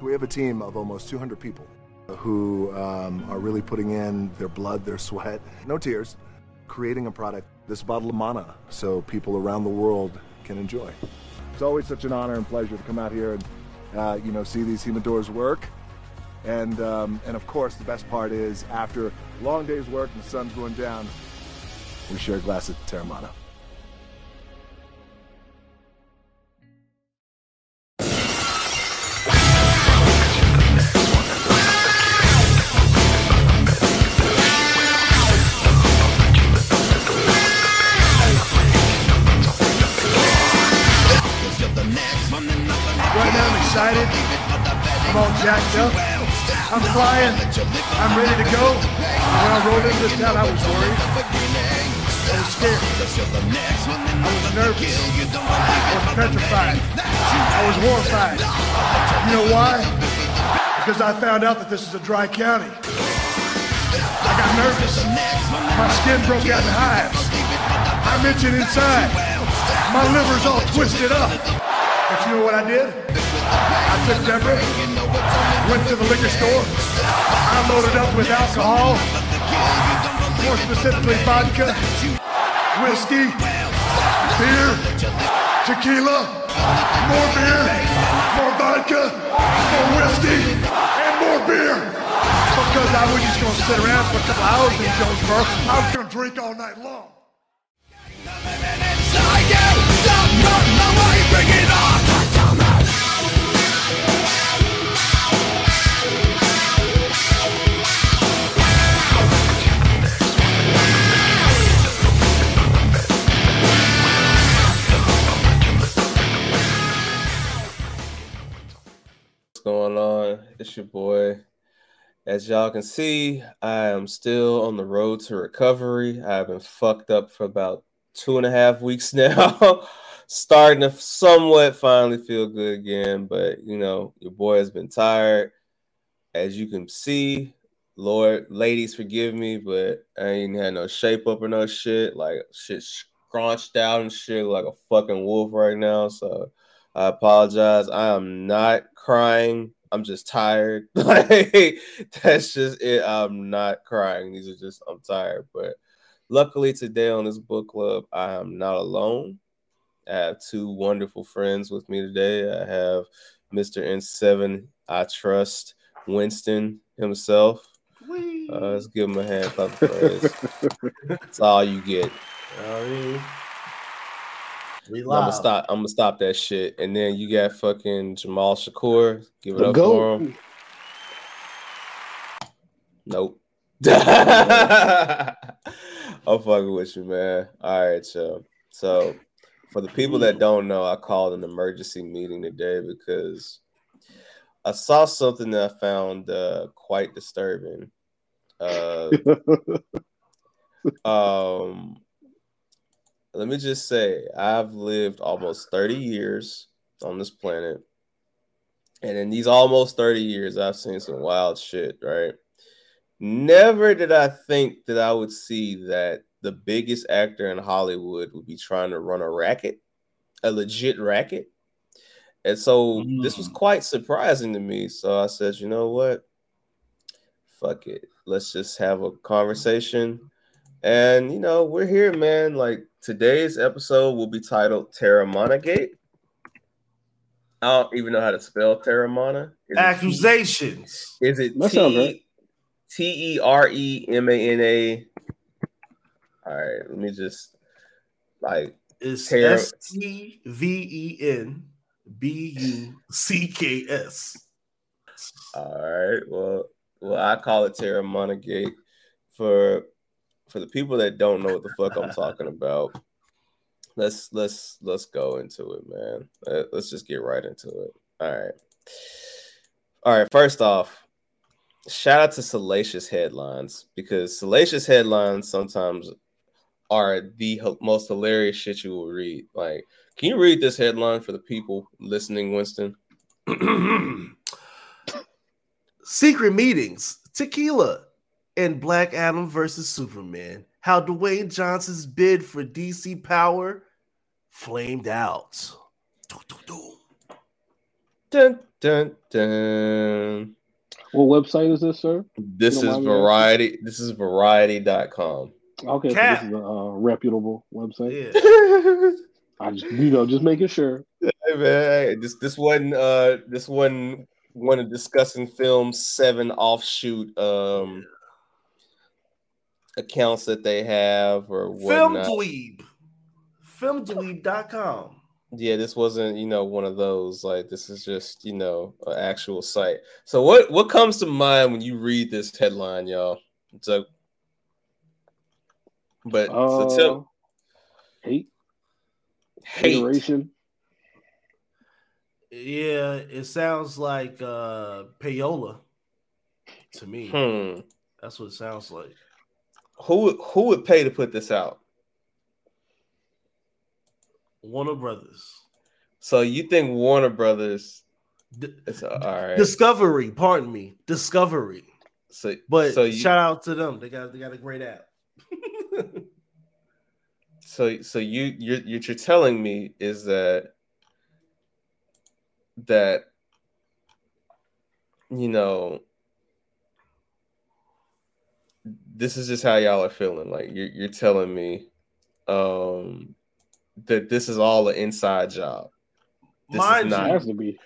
We have a team of almost 200 people who um, are really putting in their blood, their sweat, no tears, creating a product, this bottle of mana, so people around the world can enjoy. It's always such an honor and pleasure to come out here and, uh, you know, see these jimadores work. And, um, and of course, the best part is after long day's work and the sun's going down, we share a glass of Teremana. Jacked up. I'm flying. I'm ready to go. When I rolled into this town, I was worried. I was scared. I was nervous. I was petrified. I was horrified. You know why? Because I found out that this is a dry county. I got nervous. My skin broke out in hives. I'm itching inside. My liver's all twisted up. But you know what I did? I took Deborah, went to the liquor store, I loaded up with alcohol, more specifically vodka, whiskey, beer, tequila, more beer, more vodka, more whiskey, and more beer. Because I was just gonna sit around for a couple hours in Jonesboro. I was gonna drink all night long. Going on? It's your boy. As y'all can see, I am still on the road to recovery. I've been fucked up for about two and a half weeks now. Starting to somewhat finally feel good again, but you know, your boy has been tired. As you can see, Lord, ladies, forgive me, but I ain't had no shape up or no shit. Like shit scrunched out and shit like a fucking wolf right now. So I apologize. I am not crying. I'm just tired. like that's just it. I'm not crying. These are just I'm tired. But luckily today on this book club, I am not alone. I have two wonderful friends with me today. I have Mr. N7, I trust Winston himself. Uh, let's give him a hand clap. That's all you get. We I'm gonna stop. I'm gonna stop that shit. And then you got fucking Jamal Shakur. Give it The up goat. for him. Nope. I'm fucking with you, man. All right, so so for the people that don't know, I called an emergency meeting today because I saw something that I found uh, quite disturbing. Uh, um, let me just say, I've lived almost 30 years on this planet. And in these almost 30 years, I've seen some wild shit, right? Never did I think that I would see that the biggest actor in Hollywood would be trying to run a racket, a legit racket. And so this was mm. quite surprising to me. So I said, you know what? Fuck it. Let's just have a conversation. And you know, we're here, man. Like today's episode will be titled Teremana Gate. I don't even know how to spell Teremana. Is it T- Accusations. Is it T E R E M A N A? All right, let me just like It's Ter- S T V E N B U C K S. All right. Well, well, I call it Teremana Gate for for the people that don't know what the fuck I'm talking about. Let's let's let's go into it, man. Let- Let's just get right into it. All right. All right. First off, shout out to salacious headlines because salacious headlines sometimes are the most hilarious shit you will read. Like, can you read this headline for the people listening, Winston? Secret meetings, tequila, and Black Adam versus Superman. How Dwayne Johnson's bid for DC Power flamed out. Dun, dun, dun. What website is this, sir? This You don't is mind asking? variety. This is variety.com. Okay, Cap. so this is a uh, reputable website. Yeah. I just, you know, just making sure. Hey, man, this this wasn't uh this wasn't one of discussing film seven offshoot um accounts that they have or Film whatnot. Dweeb. Filmdweeb.com. Yeah, this wasn't you know one of those like this is just you know an actual site. So what what comes to mind when you read this headline, y'all? So, but so Uh, tell hate, hate. hateration. Yeah, it sounds like uh payola to me. Hmm. That's what it sounds like. Who who would pay to put this out? Warner Brothers. So you think Warner Brothers? D- It's all right. Discovery, pardon me. Discovery. so But so you, shout out to them. They got they got a great app. so so you you're what you're telling me is that that you know this is just how y'all are feeling like you're, you're telling me um that this is all an inside job This is not- you, has to be.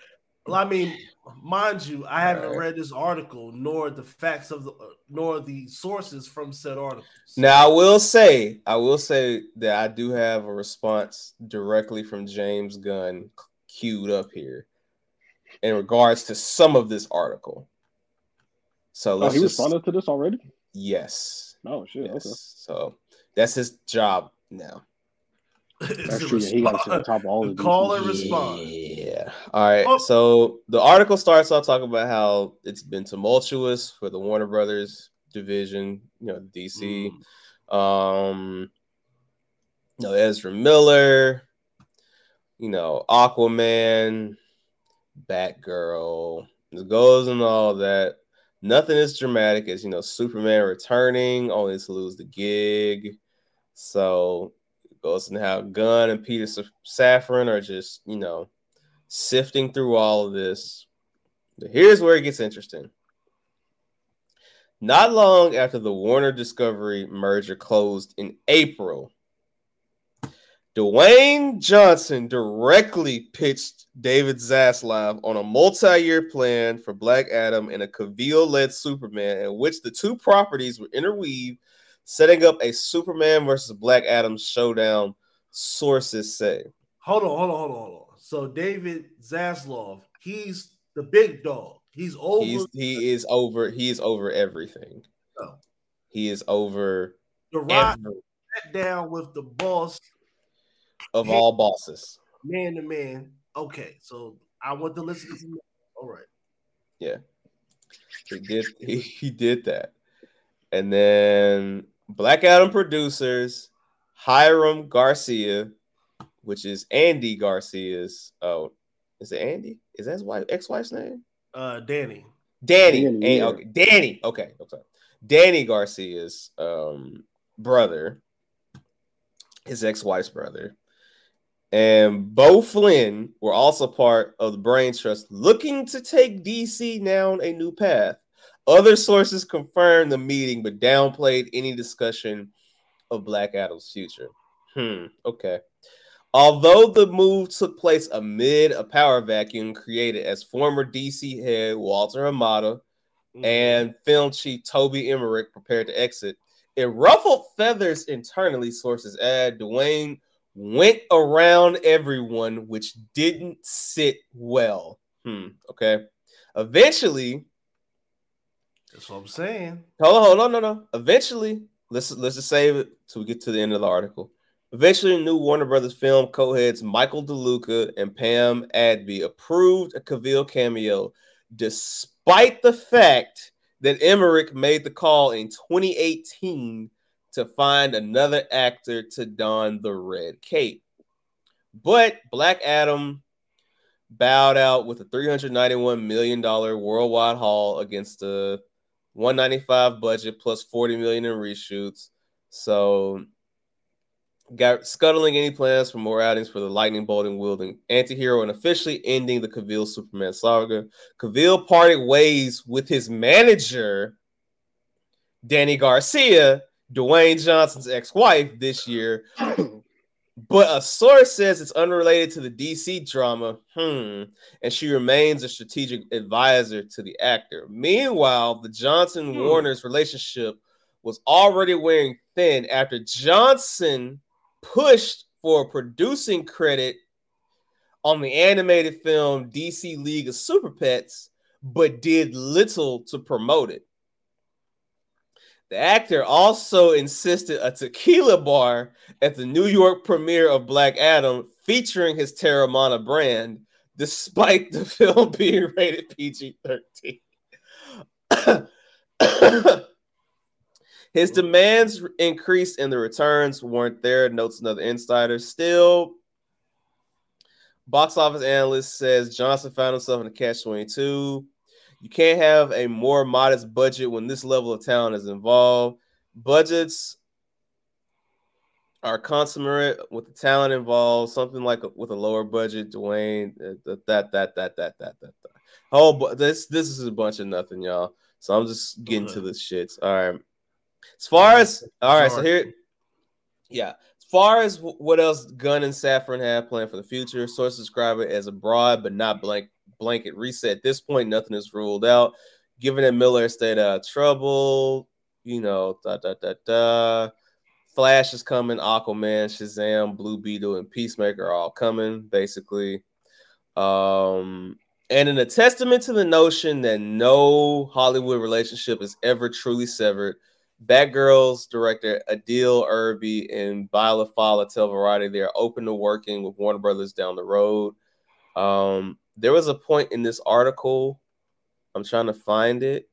Well, I mean, mind you, I haven't Alright. read this article nor the facts of the nor the sources from said articles. now i will say i will say that i do have a response directly from james gunn queued up here in regards to some of this article so Oh, let's he just responded to this already. Yes Oh shit. yes Okay. so that's his job now It's That's a true. Yeah, he got to sit response. top of all of these. Call and respond. Yeah. All right. Oh. So the article starts off talking about how it's been tumultuous for the Warner Brothers division, you know, DC. Mm. Um, you know, Ezra Miller, you know, Aquaman, Batgirl, it goes and all that. Nothing as dramatic as you know, Superman returning only to lose the gig. So it goes and how Gunn and Peter Sa- Safran are just, you know, sifting through all of this. But here's where it gets interesting. Not long after the Warner Discovery merger closed in April, Dwayne Johnson directly pitched David Zaslav on a multi-year plan for Black Adam and a Cavill-led Superman, in which the two properties were interweaved, setting up a Superman versus Black Adam showdown. Sources say. Hold on, hold on, hold on, hold on. So David Zaslav, he's the big dog. He's over He's he is over. He is over everything. He is over the rock sat down with the boss of all bosses. man to man. Okay, so I want to listen to all right. Yeah. He did he, he did that. And then Black Adam producers Hiram Garcia, which is Andy Garcia's oh, is it Andy? Is that his wife ex-wife's name? Uh Dany. Dany. Dany, An- okay. Dany. Okay. Okay. Dany Garcia's um brother, his ex-wife's brother. And Beau Flynn were also part of the Brain Trust looking to take DC down a new path. Other sources confirmed the meeting but downplayed any discussion of Black Adam's future. Hmm, okay. Although the move took place amid a power vacuum created as former DC head Walter Hamada Mhm. and film chief Toby Emmerich prepared to exit, it ruffled feathers internally, sources add. Dwayne went around everyone, which didn't sit well. Hmm, okay. Eventually, that's what I'm saying. Hold on, hold on, no, no. Eventually, let's let's just save it till we get to the end of the article. Eventually, new Warner Brothers film co-heads Michael DeLuca and Pam Abdy approved a Cavill cameo, despite the fact that Emmerich made the call in 2018 to find another actor to don the red cape. But Black Adam bowed out with a $391 million worldwide haul against the 195 budget plus 40 million in reshoots. So got scuttling any plans for more outings for the lightning bolting wielding anti-hero and officially ending the Cavill Superman saga. Cavill parted ways with his manager, Dany Garcia, Dwayne Johnson's ex-wife this year. But a source says it's unrelated to the DC drama, hmm, and she remains a strategic advisor to the actor. Meanwhile, the Johnson Hmm. Warner's relationship was already wearing thin after Johnson pushed for a producing credit on the animated film DC League of Super Pets, but did little to promote it. The actor also insisted a tequila bar at the New York premiere of Black Adam featuring his Teremana brand, despite the film being rated PG 13. his demands increased and the returns weren't there, notes another insider. Still, box office analyst says Johnson found himself in a catch 22. You can't have a more modest budget when this level of talent is involved. Budgets are consummate with the talent involved. Something like a, with a lower budget, Dwayne. uh, That that that that that that that. Oh, but this this is a bunch of nothing, y'all. So I'm just getting to the shits. All right. As far as all right, so here, yeah. As far as what else Gunn and Safran have planned for the future, sources describe it as a broad but not blank blanket reset. At this point, nothing is ruled out. Given that Miller stayed out of trouble, you know, da da da da. Flash is coming, Aquaman, Shazam, Blue Beetle, and Peacemaker are all coming, basically. Um, and in a testament to the notion that no Hollywood relationship is ever truly severed, Batgirls director Adil El Arbi and Bilall Fallah tell Variety they are open to working with Warner Brothers down the road. Um, there was a point in this article, I'm trying to find it.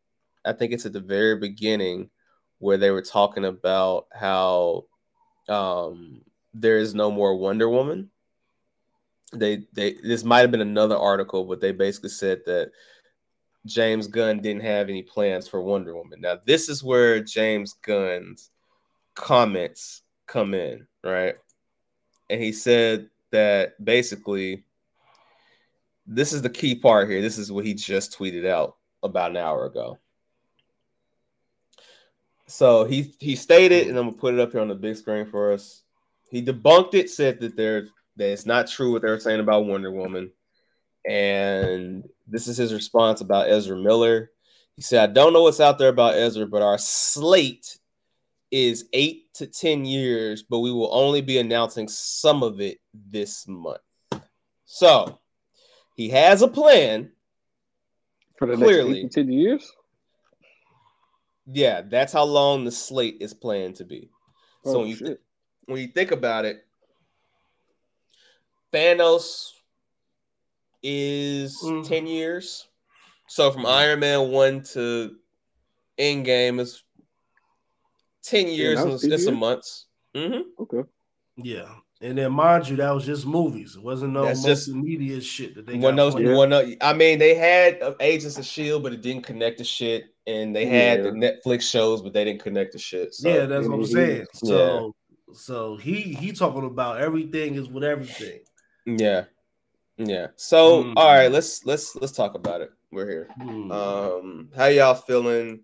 I think it's at the very beginning where they were talking about how um, there is no more Wonder Woman. They they this might have been another article, but they basically said that James Gunn didn't have any plans for Wonder Woman. Now this is where James Gunn's comments come in, right? And he said that basically this is the key part here. This is what he just tweeted out about an hour ago. So he he stated, and I'm gonna put it up here on the big screen for us. He debunked it, said that there that it's not true what they were saying about Wonder Woman, and this is his response about Ezra Miller. He said, "I don't know what's out there about Ezra, but our slate is eight to ten years, but we will only be announcing some of it this month." So he has a plan. For the Clearly. next ten years. Yeah, that's how long the slate is planned to be. So Oh, when you shit. thi- when you think about it, Thanos is Mhm. 10 years. So from Iron Man 1 to Endgame is 10 years that and was it's 10 some years? months. hmm Okay. Yeah. And then mind you, that was just movies. It wasn't no That's just- multimedia shit that they One got knows, one know, I mean, they had uh, Agents of Shield, but it didn't connect to shit, and they had the Netflix shows, but they didn't connect to shit. So yeah, that's what I'm saying. So so he he talking about everything is with everything. yeah, yeah. So Mm. all right, let's let's let's talk about it. We're here. Hmm. Um, how y'all feeling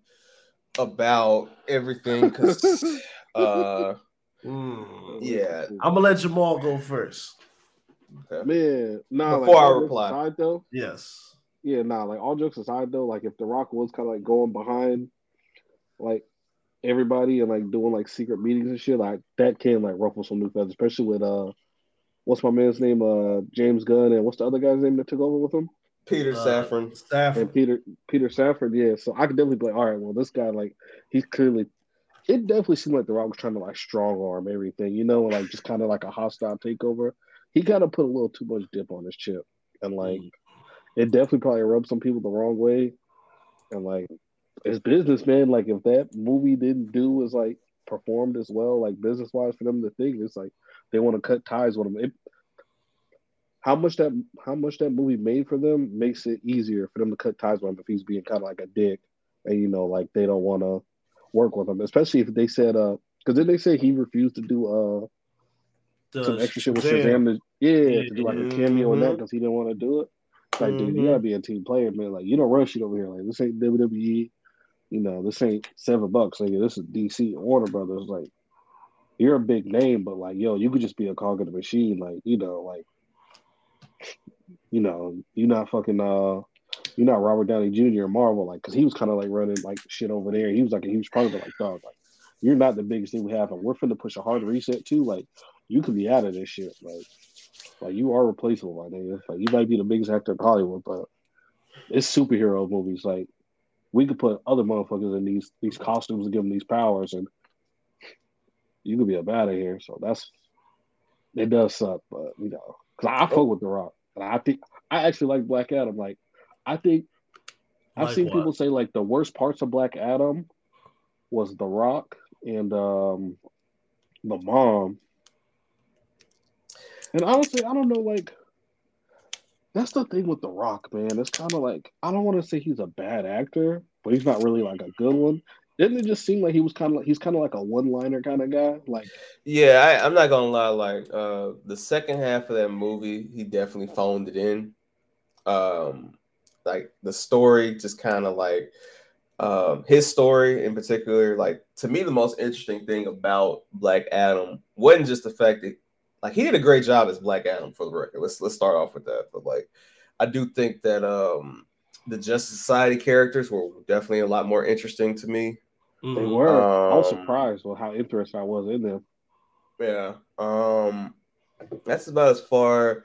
about everything? Because uh, Hmm. yeah. I'm gonna let Jamal go first. Man, nah. Before like, I reply. aside, though, Yes. yeah, nah. Like all jokes aside, though, like if The Rock was kind of like going behind, like everybody and like doing like secret meetings and shit, like that can like ruffle some new feathers, especially with uh, what's my man's name? Uh, James Gunn, and what's the other guy's name that took over with him? Peter Uh, Saffron. Stafford. And Peter Peter Safford, yeah. So I could definitely be like, all right, well, this guy like he's clearly. It definitely seemed like The Rock was trying to like strong arm everything, you know, like just kind of like a hostile takeover. He kind of put a little too much dip on his chip, and like mm-hmm. it definitely probably rubbed some people the wrong way. And like it's business, man. Like if that movie didn't do as like performed as well, like business wise for them to think it's like they want to cut ties with him. It, how much that how much that movie made for them makes it easier for them to cut ties with him if he's being kind of like a dick and you know like they don't want to work with him, especially if they said uh because then they say he refused to do uh the some extra shit with Shazam. To, yeah, to do like a cameo in that because he didn't want to do it. Like, mm-hmm. dude, you gotta be a team player, man. Like, you don't rush it over here. Like, this ain't WWE. You know, this ain't seven bucks. Like, this is DC Warner Brothers. Like, you're a big name, but like, yo, you could just be a cog in the machine. Like, you know, like, you know, you're not fucking uh you're not Robert Downey Jr. Marvel, like, because he was kind of like running like shit over there. He was like a huge part of it, like, dog, like, you're not the biggest thing we have, and we're finna push a hard reset too. Like, you could be out of this shit. Like, like you are replaceable, my nigga. Like, you might be the biggest actor in Hollywood, but it's superhero movies. Like, we could put other motherfuckers in these these costumes and give them these powers, and you could be up out of here. So that's it does suck, but you know, because I fuck with The Rock, and I think I actually like Black Adam. Like, I think I've like seen what? people say like the worst parts of Black Adam was The Rock and um the mom. And honestly, I don't know, like that's the thing with The Rock, man. It's kind of like I don't want to say he's a bad actor, but he's not really like a good one. Didn't it just seem like he was kind of like he's kind of like a one-liner kind of guy? Like, yeah, I, I'm not gonna lie. Like, uh, the second half of that movie, he definitely phoned it in. Um, like the story just kind of like um, his story in particular, like to me, the most interesting thing about Black Adam wasn't just the fact that like he did a great job as Black Adam for the record. Let's let's start off with that. But like I do think that um the Justice Society characters were definitely a lot more interesting to me. They mm-hmm. were. Um, I was surprised with how interested I was in them. Yeah. Um that's about as far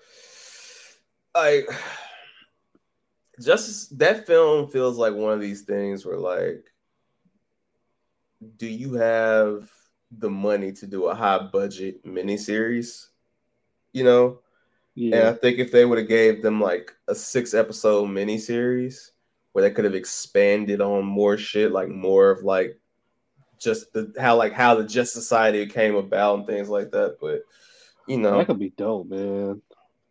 like Justice that film feels like one of these things where like do you have the money to do a high budget miniseries? You know? Yeah. And I think if they would have gave them like a six episode miniseries where they could have expanded on more shit, like more of like just the how like how the Just Society came about and things like that. But you know, that could be dope, man.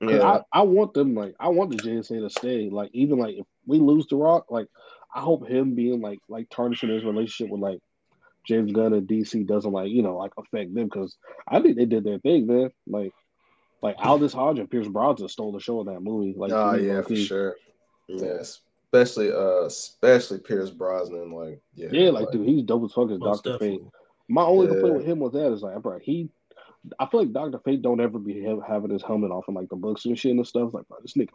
Yeah, I, I want them like I want the JSA to stay. Like even like if we lose the Rock, like I hope him being like like tarnishing his relationship with like James Gunn and DC doesn't like you know like affect them because I think they did their thing, man. Like like Aldis Hodge and Pierce Brosnan stole the show in that movie. Like oh yeah, for sure. Yes. Especially uh especially Pierce Brosnan, like yeah, yeah, like, like dude, he's dope as fuck as Doctor Fate. My only yeah. complaint with him was that is like, bro, he I feel like Doctor Fate don't ever be having his helmet off in like the books and shit and stuff. Like, bro, this nigga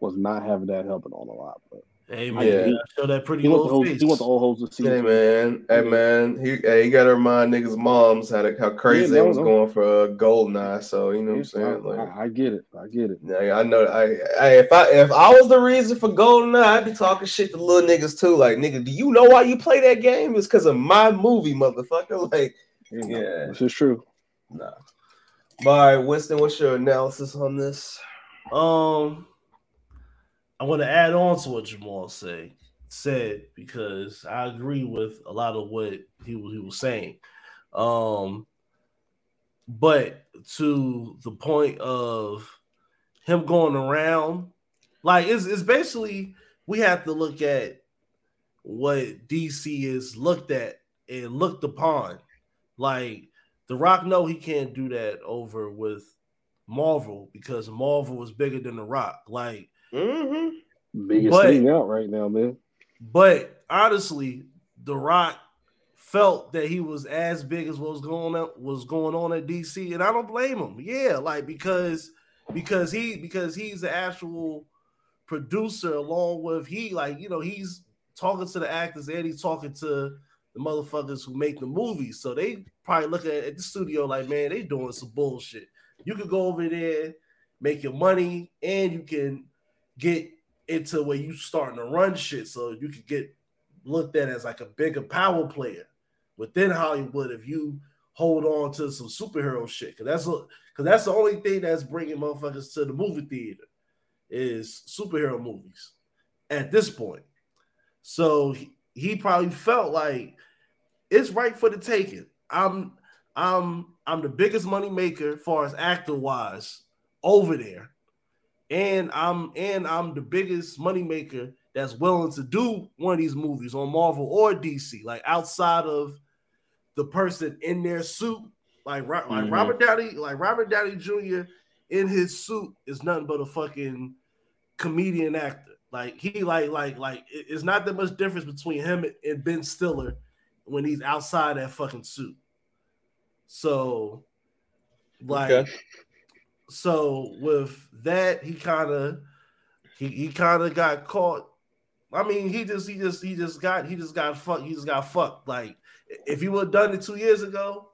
was not having that helmet on a lot. But hey man, yeah. show that pretty he want, the face. he want the old hoes to see. Hey man, hey man, he hey, he got to remind niggas' moms how to, how crazy yeah, no, they was no. going for uh, Goldeneye. So you know what I'm saying? Like, I, I, get it, I get it. Yeah, I know. I, I if I if I was the reason for Goldeneye, I'd be talking shit to little niggas too. Like nigga, do you know why you play that game? It's because of my movie, motherfucker. Like, yeah, this is true. Nah. All right, Winston, what's your analysis on this? Um, I want to add on to what Jamal say, said because I agree with a lot of what he was he was saying. Um, but to the point of him going around, like it's it's basically we have to look at what DC is looked at and looked upon. Like the Rock, no, he can't do that over with Marvel because Marvel was bigger than The Rock. Like, mm-hmm. biggest but, thing out right now, man. But honestly, The Rock felt that he was as big as what was going on was going on at DC, and I don't blame him. Yeah, like because because he because he's the actual producer along with he like you know he's talking to the actors and he's talking to the motherfuckers who make the movies. So they probably look at, at the studio like, man, they doing some bullshit. You could go over there, make your money, and you can get into where you starting to run shit. So you could get looked at as like a bigger power player within Hollywood if you hold on to some superhero shit. Cause that's because that's the only thing that's bringing motherfuckers to the movie theater is superhero movies at this point. So he probably felt like it's right for the taking. I'm I'm I'm the biggest money maker far as actor wise over there. And I'm and I'm the biggest money maker that's willing to do one of these movies on Marvel or DC, like outside of the person in their suit Like like mm-hmm. Robert Downey, like Robert Downey Jr. in his suit is nothing but a fucking comedian actor. Like he like like like it's not that much difference between him and Ben Stiller when he's outside that fucking suit. So like okay. so with that he kind of he, he kind of got caught. I mean, he just he just he just got he just got fucked. He just got fucked. Like if he would have done it two years ago,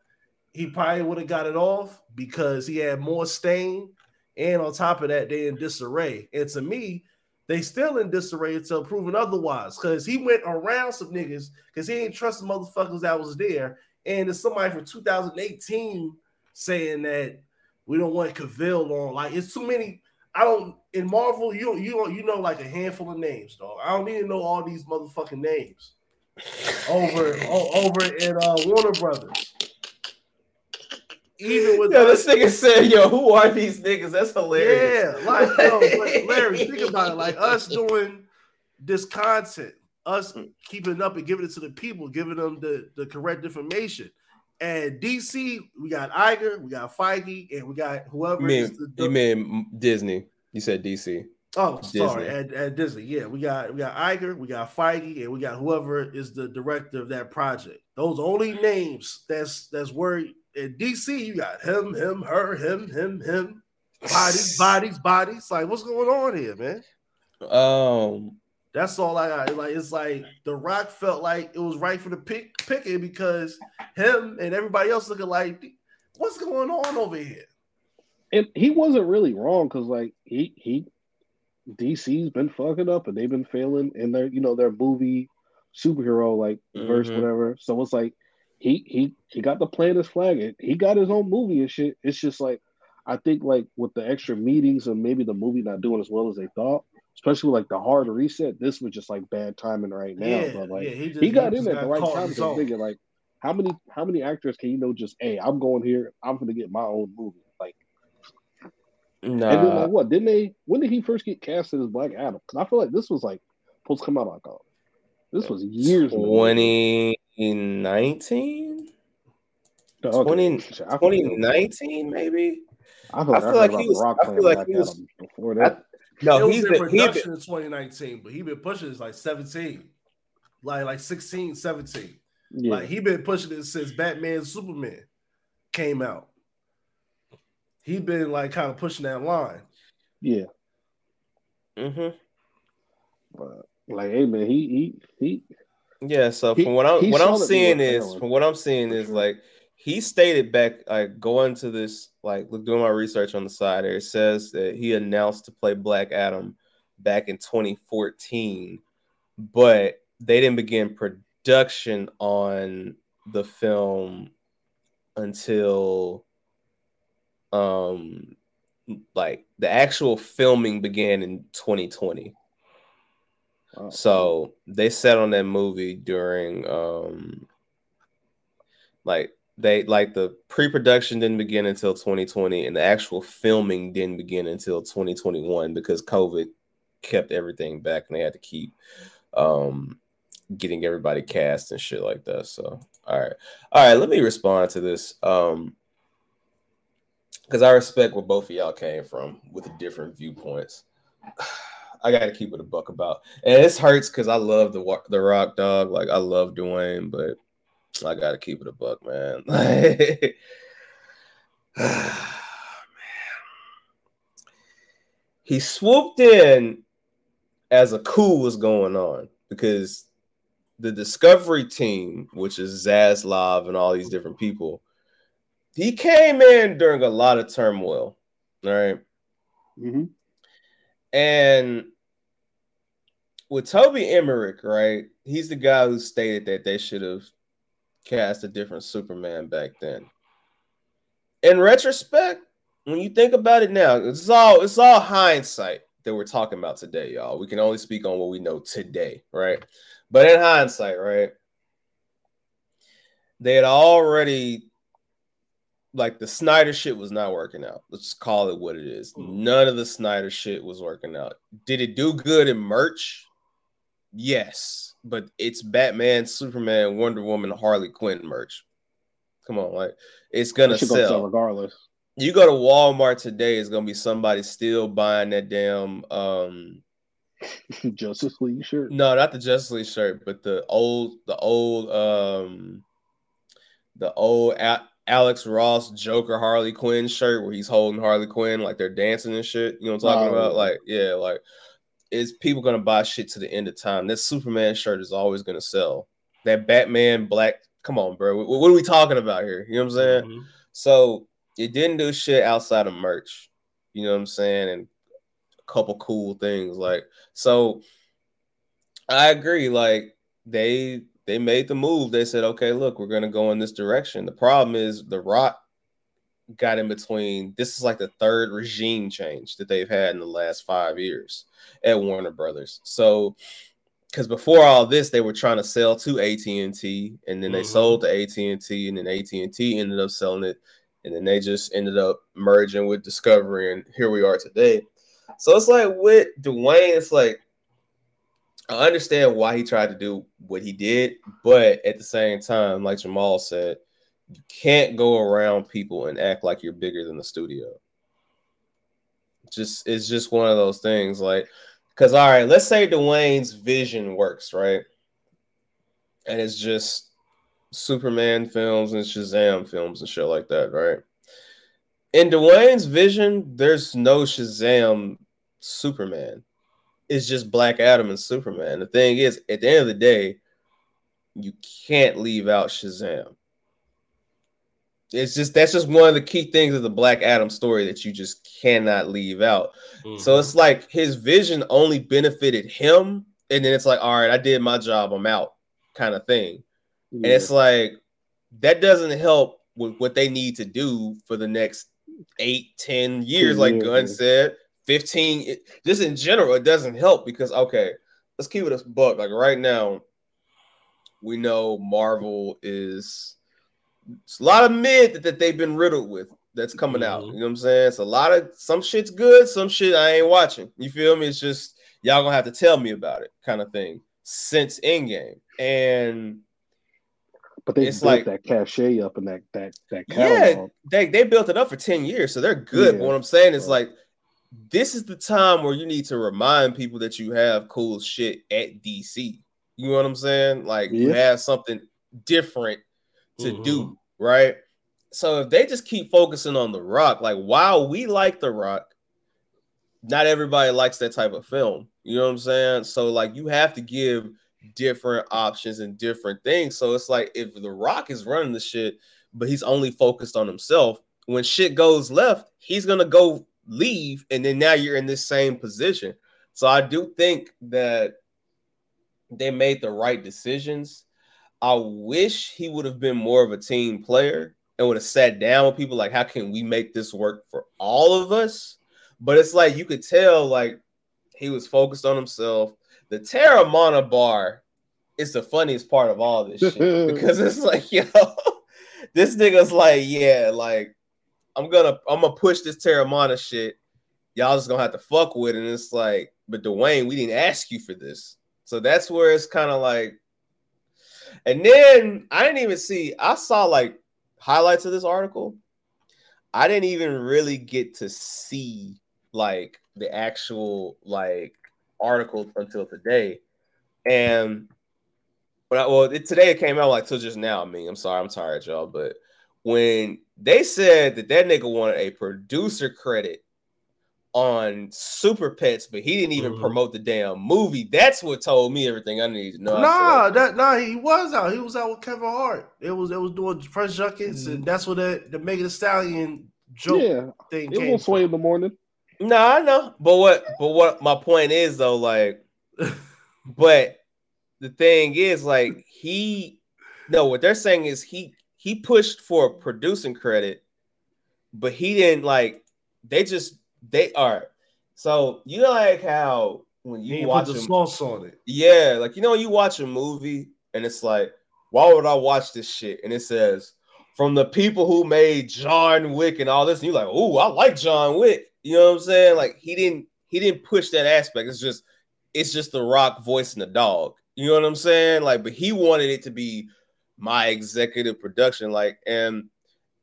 he probably would have got it off because he had more stain, and on top of that, they in disarray. And to me, they still in disarray until proven otherwise. Because he went around some niggas because he ain't trust the motherfuckers that was there. And there's somebody from 2018 saying that we don't want Cavill on. Like it's too many. I don't in Marvel. You you you know like a handful of names, dog. I don't need to know all these motherfucking names over over in uh, Warner Brothers. Even with yo, this nigga said, "Yo, who are these niggas?" That's hilarious. Yeah, like yo, Larry, think about it. Like us doing this content, us keeping up and giving it to the people, giving them the the correct information. And DC, we got Iger, we got Feige, and we got whoever. You mean, the, you mean Disney? You said DC. Oh, Disney. sorry, at, at, Disney. Yeah, we got we got Iger, we got Feige, and we got whoever is the director of that project. Those only names that's that's worried. At DC, you got him, him, her, him, him, him. Bodies, bodies, bodies. Like, what's going on here, man? Um, that's all I got. Like, it's like The Rock felt like it was right for the pick picking because him and everybody else looking like, what's going on over here? And he wasn't really wrong because, like, he he DC's been fucking up and they've been failing in their, you know, their movie superhero like mm-hmm. verse, whatever. So it's like he he he got to plant his flag. He got his own movie and shit. It's just like I think like with the extra meetings and maybe the movie not doing as well as they thought, especially with like the hard reset, this was just like bad timing right now. Yeah, but like yeah, he, just, he got he in at the right time. So thinking like how many how many actors can you know just hey I'm going here I'm gonna get my own movie like. Nah. And then like what? Didn't they? When did he first get casted as Black Adam? Because I feel like this was like supposed to come out like oh, this was years. 2019. 20, 2019 maybe. I feel like, I feel like he was. I feel like he was before that. I, no, he's been production in 2019, but he been pushing this like 17, like like 16, 17. Yeah. Like he been pushing it since Batman Superman came out he been like kind of pushing that line. Yeah. Mm-hmm. But like, hey man, he he he. Yeah. So from what I'm what I'm seeing is from what I'm seeing is like he stated back like going to this like doing my research on the side there. It says that he announced to play Black Adam back in 2014, but they didn't begin production on the film until um like the actual filming began in 2020 so they set on that movie during um like they like the pre-production didn't begin until 2020 and the actual filming didn't begin until 2021 because covid kept everything back and they had to keep um getting everybody cast and shit like that. So all right. All right let me respond to this um because I respect where both of y'all came from with the different viewpoints. I got to keep it a buck about, and this hurts because I love the the Rock Dog. Like I love Dwayne, but I got to keep it a buck, man. man. He swooped in as a coup was going on because the Discovery team, which is Zaslav and all these different people, he came in during a lot of turmoil. All right? mm-hmm. And with Toby Emmerich, right? He's the guy who stated that they should have cast a different Superman back then. In retrospect, when you think about it now, it's all it's all hindsight that we're talking about today, y'all. We can only speak on what we know today, right? But in hindsight, right? They had already like the Snyder shit was not working out. Let's call it what it is. Mm. None of the Snyder shit was working out. Did it do good in merch? Yes, but it's Batman, Superman, Wonder Woman, Harley Quinn merch. Come on, like it's gonna sell. sell regardless. You go to Walmart today, it's gonna be somebody still buying that damn um Justice League shirt. no, not the Justice League shirt, but the old the old um the old Alex Ross Joker Harley Quinn shirt where he's holding Harley Quinn like they're dancing and shit. You know what I'm talking Oh, about? Like, yeah, like is people gonna buy shit to the end of time? This Superman shirt is always gonna sell. That Batman black, come on, bro. What, what are we talking about here? You know what I'm saying? Mhm. So it didn't do shit outside of merch. You know what I'm saying? And a couple cool things. Like, so I agree. Like they they made the move. They said, okay, look, we're gonna go in this direction. The problem is the rock got in between. This is like the third regime change that they've had in the last five years at Warner Brothers. So because before all this, they were trying to sell to AT and T, and then they Mhm. sold to AT and T, and then AT and T ended up selling it, and then they just ended up merging with Discovery, and here we are today. So it's like with Dwayne, it's like I understand why he tried to do what he did, but at the same time, like Jamal said, you can't go around people and act like you're bigger than the studio. Just it's just one of those things, like because all right, let's say Dwayne's vision works, right? And it's just Superman films and Shazam films and shit like that, right? In Dwayne's vision, there's no Shazam Superman. It's just Black Adam and Superman. The thing is, at the end of the day, you can't leave out Shazam. It's just that's just one of the key things of the Black Adam story that you just cannot leave out. Mm-hmm. So it's like his vision only benefited him, and then it's like, all right, I did my job, I'm out, kind of thing. And it's like that doesn't help with what they need to do for the next eight, ten years, like years, Gunn said, fifteen. It, just in general, it doesn't help because okay, let's keep it a buck. Like right now, we know Marvel is it's a lot of mid that, that they've been riddled with that's coming out. Mhm. You know what I'm saying? It's a lot of some shit's good, some shit I ain't watching. You feel me? It's just y'all gonna have to tell me about it, kind of thing. Since Endgame, and but they it's built like- that cachet up and that that that yeah, they they built it up for ten years, so they're good. But what I'm saying is like, this is the time where you need to remind people that you have cool shit at DC. You know what I'm saying? Like you have something different to Mhm. do, right? So if they just keep focusing on The Rock, like while we like The Rock, not everybody likes that type of film. You know what I'm saying? So like you have to give different options and different things. So it's like if The Rock is running the shit, but he's only focused on himself, when shit goes left, he's gonna go leave, and then now you're in this same position. So I do think that they made the right decisions. I wish he would have been more of a team player and would have sat down with people like, how can we make this work for all of us? But it's like you could tell, like he was focused on himself. The Teremana bar is the funniest part of all this shit because it's like, yo, this nigga's like, yeah, like I'm gonna I'm gonna push this Teremana shit. Y'all just gonna have to fuck with it. And it's like, but Dwayne, we didn't ask you for this. So that's where it's kind of like, and then I didn't even see, I saw like highlights of this article. I didn't even really get to see like the actual like article until today. And but I, well, it, today it came out like till just now. I mean, I'm sorry, I'm tired, y'all. But when they said that that nigga wanted a producer credit on Super Pets, but he didn't even Mhm. promote the damn movie, that's what told me everything I needed to know. I Nah, that nah, he was out. He was out with Kevin Hart. It was it was doing press junkets, and that's what that the Megan Thee Stallion joke Yeah, thing it came will sway in the morning. No, I know, but what? But what? My point is though, like, but the thing is, like, he no, what they're saying is he he pushed for producing credit, but he didn't like. They just they are. So you know, like how when you watch the them, sauce on it. yeah, like you know, you watch a movie and it's like, why would I watch this shit? And it says from the people who made John Wick and all this, and you're like, oh, I like John Wick. You know what I'm saying? Like he didn't he didn't push that aspect. It's just it's just the rock voice and the dog. You know what I'm saying? Like, but he wanted it to be my executive production. Like, and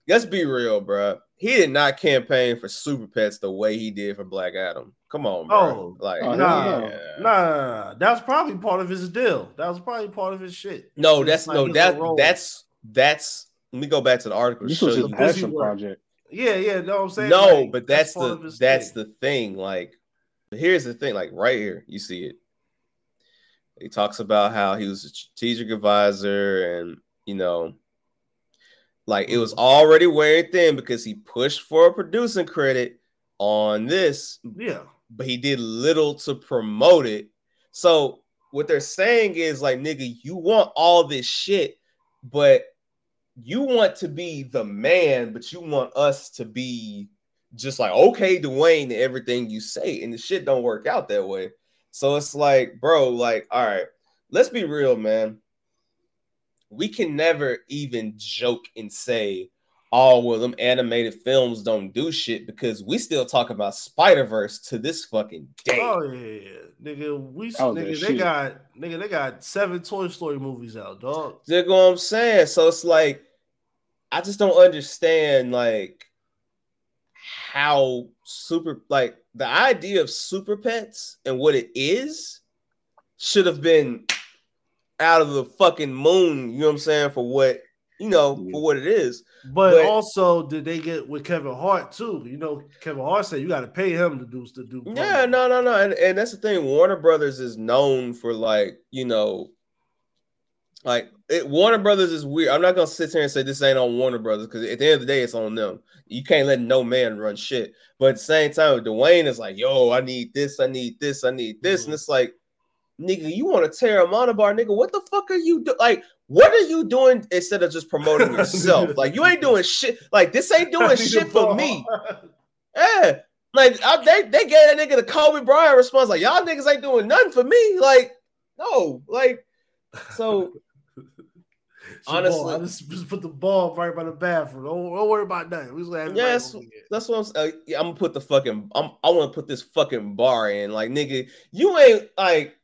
let's be real, bro. He did not campaign for Super Pets the way he did for Black Adam. Come on, bro. Oh, like, oh, Nah, yeah. nah, nah, nah. That's probably part of his deal. That was probably part of his shit. No, that's like no that that's that's. Let me go back to the article. This was his you. passion project. Yeah, yeah. Know what I'm saying? No, Like, but that's, part the that's thing. the thing. Like, here's the thing. Like right here, you see it. He talks about how he was a strategic advisor, and you know, like it was already wearing thin because he pushed for a producing credit on this, yeah. but he did little to promote it. So what they're saying is like, nigga, you want all this shit, but you want to be the man, but you want us to be just like okay, Dwayne, to everything you say, and the shit don't work out that way. So it's like, bro, like, all right, let's be real, man. We can never even joke and say, oh, well, them animated films don't do shit because we still talk about Spider Verse to this fucking day. Oh yeah, yeah, nigga. We Oh, nigga, they shit. got nigga, they got seven Toy Story movies out, dog. You know what I'm saying? So it's like, I just don't understand, like, how super, like, the idea of super pets and what it is should have been out of the fucking moon, you know what I'm saying, for what, you know, for what it is. But, But- also, did they get with Kevin Hart too? You know, Kevin Hart said you got to pay him to do to do. Yeah, no, no, no. And, and that's the thing. Warner Brothers is known for like, you know, like it, Warner Brothers is weird. I'm not gonna sit here and say this ain't on Warner Brothers because at the end of the day, it's on them. You can't let no man run shit. But at the same time, Dwayne is like, yo, I need this, I need this, I need this. And mm-hmm. it's like, nigga, you want to tear a monobar, nigga. What the fuck are you do? Like, what are you doing instead of just promoting yourself? like, you ain't doing shit. Like, this ain't doing shit for me. Yeah. Like I, they, they gave that nigga the Kobe Bryant response, like y'all niggas ain't doing nothing for me. Like, no, like so It's a ball. honestly- I just, just put the ball right by the bathroom. Don't, don't worry about nothing. We just gonna have right Yes. that's what I'm saying. Uh, yeah, I'm gonna put the fucking I'm I want to put this fucking bar in. Like, nigga, you ain't like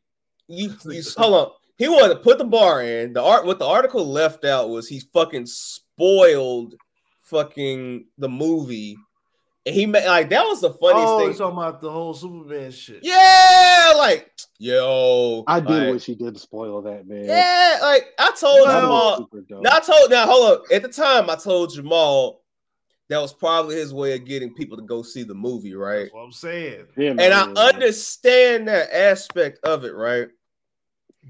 you, you hold on. He wanted to put the bar in. The art what the article left out was he fucking spoiled fucking the movie. And he made like that was the funniest Oh, thing. you're talking about the whole Superman shit. Yeah, like yo, I did like, wish he did spoil that, man. Yeah, like I told Well- That Jamal. was super dope. Now I told now hold up. At the time, I told Jamal that was probably his way of getting people to go see the movie, right? That's what I'm saying. Yeah, And man, I yeah. understand that aspect of it, right?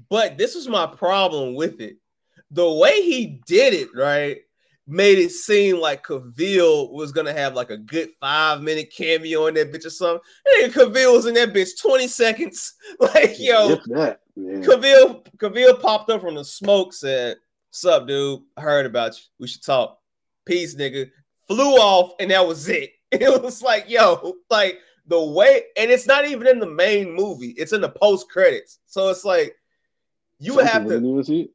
But this was my problem with it. The way he did it, right, made it seem like Cavill was gonna have like a good five minute cameo in that bitch or something. And Cavill was in that bitch 20 seconds. Like, yo, that. Cavill, Cavill popped up from the smoke, said, Sup, dude? I heard about you. We should talk. Peace, nigga. Flew off, and that was it. It was like, yo, like the way, and it's not even in the main movie, it's in the post credits. So it's like, you would have to. didn't even see it.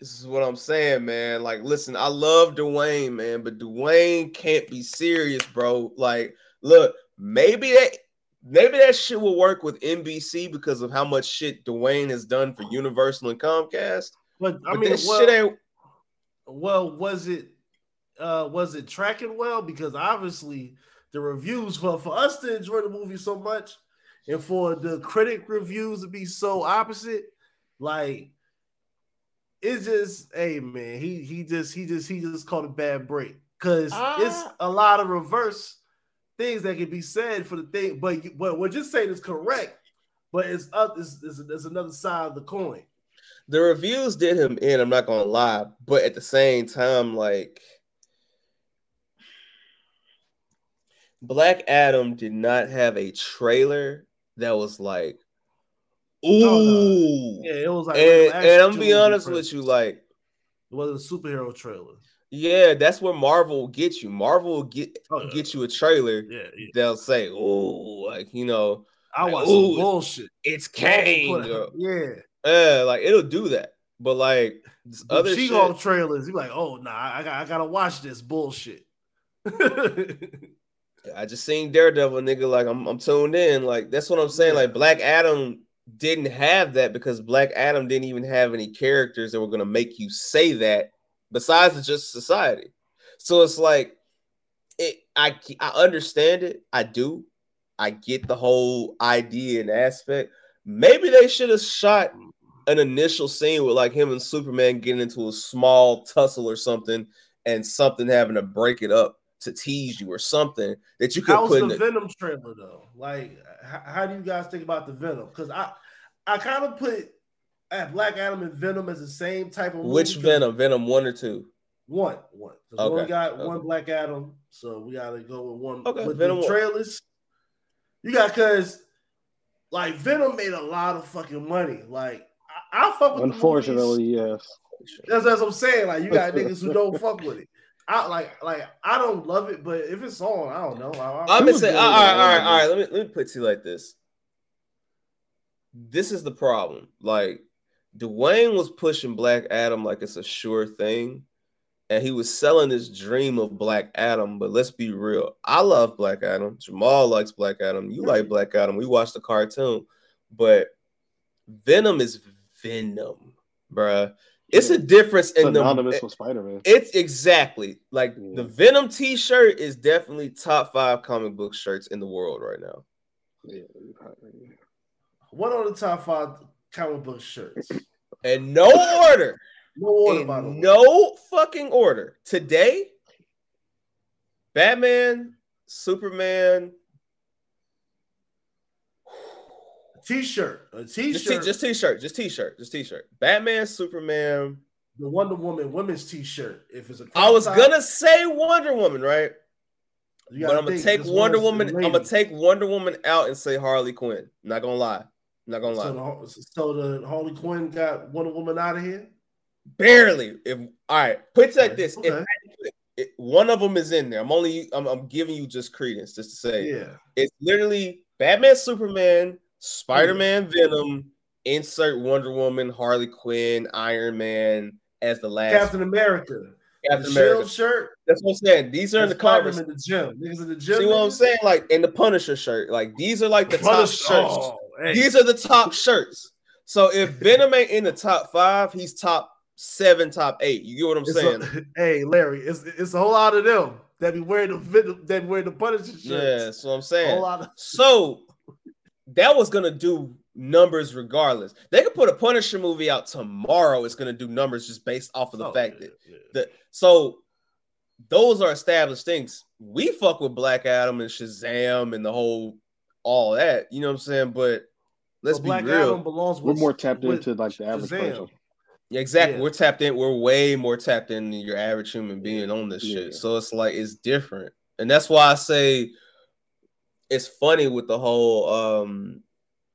This is what I'm saying, man. Like, listen, I love Dwayne, man, but Dwayne can't be serious, bro. Like, look, maybe that maybe that shit will work with NBC because of how much shit Dwayne has done for Universal and Comcast. But I But mean, this well, shit ain't well, was it uh was it tracking well? Because obviously the reviews for for us to enjoy the movie so much and for the critic reviews to be so opposite, like it's just hey man, he he just he just he just called a bad break because it's Ah. a lot of reverse things that can be said for the thing, but but what you're saying is correct, but it's up it's, it's, it's another side of the coin. the reviews did him in, I'm not gonna lie, but at the same time, like Black Adam did not have a trailer that was like, oh, ooh. Oh, Yeah, it was like and, and I'm gonna be honest with you, like, It wasn't a superhero trailer. yeah, that's where Marvel will get you. Marvel will get Oh, yeah. get you a trailer. Yeah, yeah. They'll say, "Oh, like you know, I Like, watched some bullshit. it's Kang." Or- Yeah. Yeah, like it'll do that. But like this The other She-Hulk trailers, you're like, oh nah, I got I gotta watch this bullshit. I just seen Daredevil, nigga. Like I'm, I'm tuned in. Like that's what I'm saying. Like Black Adam didn't have that because Black Adam didn't even have any characters that were going to make you say that besides just society. So it's like it I I understand it. I do. I get the whole idea and aspect. Maybe they should have shot an initial scene with like him and Superman getting into a small tussle or something and something having to break it up to tease you or something that you could How's put the in the, Venom trailer though? Like, h- how do you guys think about the Venom? Because I, I kind of put uh, Black Adam and Venom as the same type of movie which 'cause Venom? Venom one or two? One, one. 'Cause we only Okay, got okay. one Black Adam, so we gotta go with one. Okay, with Venom the one. trailers, you got because like Venom made a lot of fucking money. Like I, I fuck with the. Unfortunately, yes. That's, that's what I'm saying. Like you got niggas who don't fuck with it. I like like I don't love it, but if it's on, I don't know. I, I, I'm It gonna was say, good, all right, all man. right, all right. Let me let me put it to you like this. This is the problem. Like Dwayne was pushing Black Adam like it's a sure thing, and he was selling this dream of Black Adam. But let's be real. I love Black Adam. Jamal likes Black Adam. You like Black Adam. We watched the cartoon, but Venom is Venom, bruh. It's a difference in the Synonymous with Spider Man. it's exactly like Yeah. the Venom T-shirt is definitely top five comic book shirts in the world right now. Yeah, one on the top five comic book shirts. And no order, No order, by the way. no fucking order. Today, Batman, Superman, T-shirt, a just, t- T-shirt, just T-shirt, just T-shirt, just T-shirt. Batman, Superman. the Wonder Woman women's T-shirt. If it's a I was top, gonna say Wonder Woman, right? But I'm gonna take Wonder Woman. I'm gonna take Wonder Woman out and say Harley Quinn. Not gonna lie. Not gonna lie. So the, so the Harley Quinn got Wonder Woman out of here. Barely. If all right, put it like this: if Okay. it- one of them is in there. I'm only I'm, I'm giving you just credence just to say Yeah, it's literally Batman, Superman, Spider Man, Venom. Insert Wonder Woman, Harley Quinn, Iron Man as the last Captain America. Captain the America. Shirt. That's what I'm saying. These are in the covers. in the gym. Niggas in the gym. See what I'm saying? Like in the Punisher shirt. Like these are like the top shirts. oh, hey. These are the top shirts. So if Venom ain't in the top five, he's top seven, top eight. You get what I'm It's saying? a- hey, Larry, it's it's a whole lot of them that be wearing the that wear the Punisher shirts. yeah, that's what I'm saying. a whole lot of So that was gonna do numbers regardless. They could put a Punisher movie out tomorrow. It's gonna do numbers just based off of the Oh, fact yeah, that yeah. the so those are established things. We fuck with Black Adam and Shazam and the whole all that. You know what I'm saying? But let's But be Black real. Adam belongs We're more tapped into like the average Shazam. person. Yeah, exactly. Yeah. We're tapped in. We're way more tapped in than your average human being on this Yeah. shit. So it's like it's different, and that's why I say it's funny with the whole um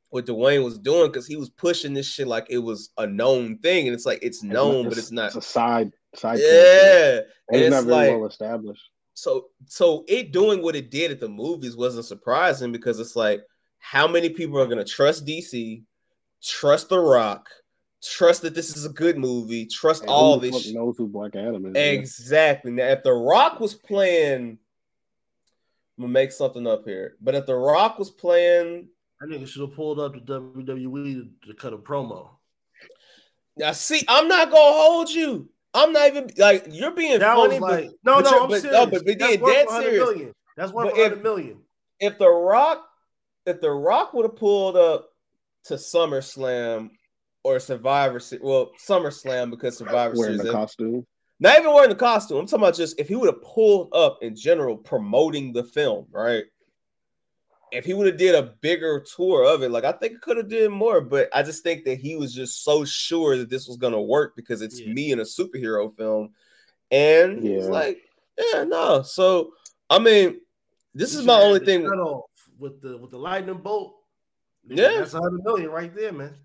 what Dwayne was doing because he was pushing this shit like it was a known thing, and it's like it's known, but it's not. It's a side side. Yeah, and it's not it's very like well established. so so it doing what it did at the movies wasn't surprising because it's like how many people are gonna trust DC, trust The Rock, trust that this is a good movie, trust And all this knows who Black Adam is. yeah. Exactly. Now, if The Rock was playing, I'm gonna make something up here. But if The Rock was playing, That nigga should have pulled up to WWE to, to cut a promo. now see, I'm not gonna hold you. I'm not even like you're being That funny, was but no, but no, I'm but- serious. no, but- but That's yeah, worth dead serious. million. That's worth But 100 if- The Rock, if The Rock would have pulled up to SummerSlam or Survivor Series, well, SummerSlam because Survivor wearing Series, the costume. Not even wearing the costume. I'm talking about just if he would have pulled up in general promoting the film, right? If he would have did a bigger tour of it, like I think it could have did more, but I just think that he was just so sure that this was gonna work because it's Yeah. me in a superhero film, and he's Yeah. like, yeah, no. So I mean, this You is my only thing. with the with the lightning bolt. Yeah. that's a 100 million right there, man.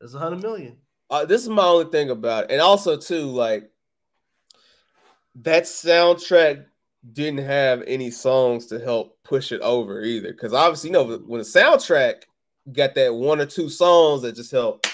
That's a 100 million. uh, this is my only thing about it. And also, too, like that soundtrack didn't have any songs to help push it over either. Because obviously, you know, when the soundtrack got that one or two songs that just help,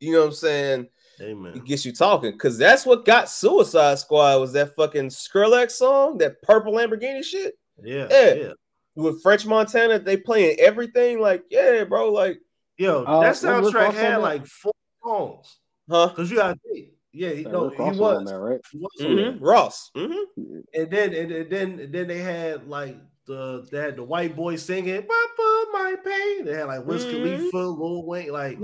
you know what I'm saying? Amen. It gets you talking. Because that's what got Suicide Squad was that fucking Skrillex song, that purple Lamborghini shit Yeah, Yeah. yeah. with French Montana. They playing everything. Like, yeah, bro, like Yo, Uh, that was Rick soundtrack had like four songs. Huh? Cause you got think, yeah, he, no, he was. on there, right? He was on there. Mhm. Ross. hmm And then and, and then and then they had like the they had the white boy singing Papa my pain. They had like Wiz Mhm. Khalifa, Lil Wayne, like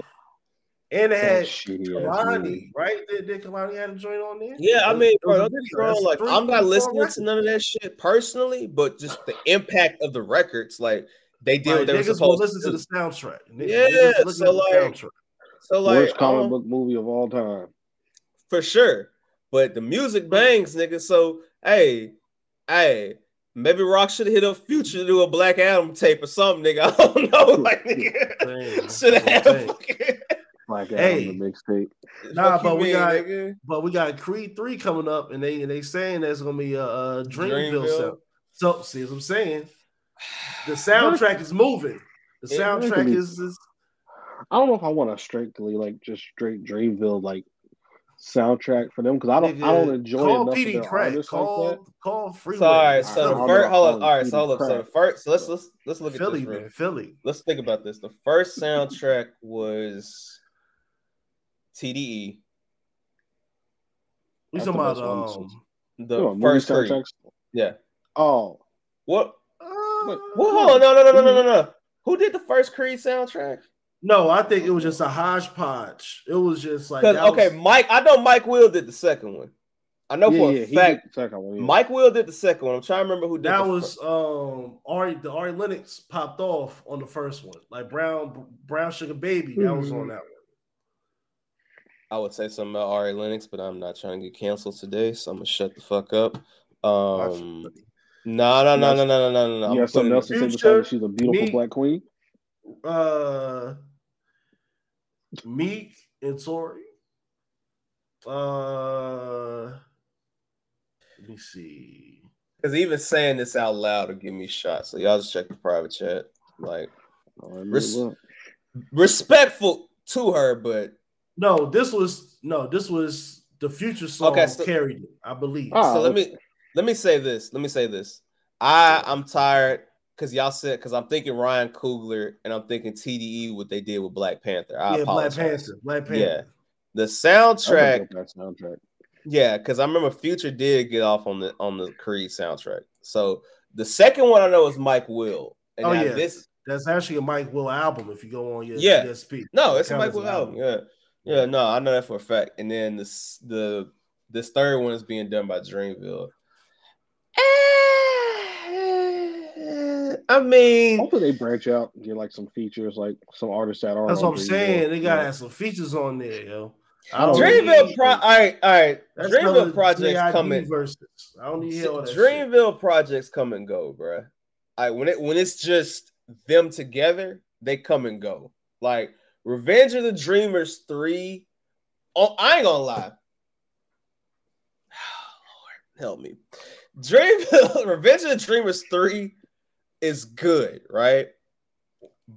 and they That had shitty ass Kehlani, right? Did, did Kehlani had a joint on there? Yeah, I mean, bro, don't get wrong. Like, I'm not listening to none of that shit personally, but just the impact of the records, like they did Like, what they were niggas will supposed listen to to the soundtrack. Niggas- Yeah, niggas so at like- soundtrack. So, like, Worst comic um, book movie of all time. For sure. But the music bangs, nigga. So, hey, hey, maybe Rock should hit a Future to do a Black Adam tape or something, nigga. I don't know, like, nigga, Damn, should have had. damn. a fucking- Like Hey. on the mixtape. Nah, but we mean, got- nigga? But we got Creed three coming up, and they and they saying there's gonna be a, a Dreamville. Dreamville. sound. So see what I'm saying? The soundtrack is moving. The soundtrack is, is I don't know if I want a strictly like just straight Dreamville like soundtrack for them because I don't I don't nigga, enjoy call enough PD of their Call like that. call Freeway. So, all right, so the first, hold if up, I all right, so hold up, so the first, so let's let's let's look at Philly, this. man, Philly. Let's think about this. The first soundtrack was TDE. We That's talking the about um. The on, first Creed. soundtracks. Yeah. Oh, What? uh, Well, hold on, no, no, no, no, no, no, no. Who did the first Creed soundtrack? No, I think it was just a hodgepodge. It was just like that okay, was- Mike, I know Mike Will did the second one. I know yeah, for yeah, a he fact did the one. Yeah. Mike Will did the second one. I'm trying to remember who did that the was fir- um Ari the Ari Lennox popped off on the first one. Like Brown Brown Sugar Baby, that was Mm-hmm. on that one. I would say something about Ari Lennox, but I'm not trying to get canceled today, so I'm gonna shut the fuck up. Um, no, no, no, no, no, no, no, no. You got something else to say Future, besides she's a beautiful me- black queen? Uh Meek and Tory. Uh let me see. Because even saying this out loud will give me shots. So y'all just check the private chat. Like Oh, Res- respectful to her, but No, this was no, this was the future song Okay, so- carried it, I believe. Ah, so let me let me say this. Let me say this. I I'm tired because y'all said because I'm thinking Ryan Coogler and I'm thinking TDE what they did with Black Panther. I yeah, Black. Panther. Black Panther. Yeah. The soundtrack, think that soundtrack. yeah, because I remember Future did get off on the on the Creed soundtrack. So the second one I know is Mike Will. And Oh, yeah. this That's actually a Mike Will album if you go on your Yeah. ESP. No, It it's a Mike Will an album. Yeah, yeah. No, I know that for a fact. And then this the this third one is being done by Dreamville. Eh, I mean, Hopefully they branch out and get like some features, like some artists that are. That's what I'm Dreamville. saying. They gotta Yeah. have some features on there, yo. I don't Dreamville need- Pro. All right, all right. that's Dreamville projects JID coming. Versus. I don't need to all that shit. Dreamville projects come and go, bruh. I when it when it's just them together, they come and go. Like Revenge of the Dreamers three. Oh, I ain't gonna lie. Oh, Lord, help me. Dreamville Revenge of the Dreamers three is good, right?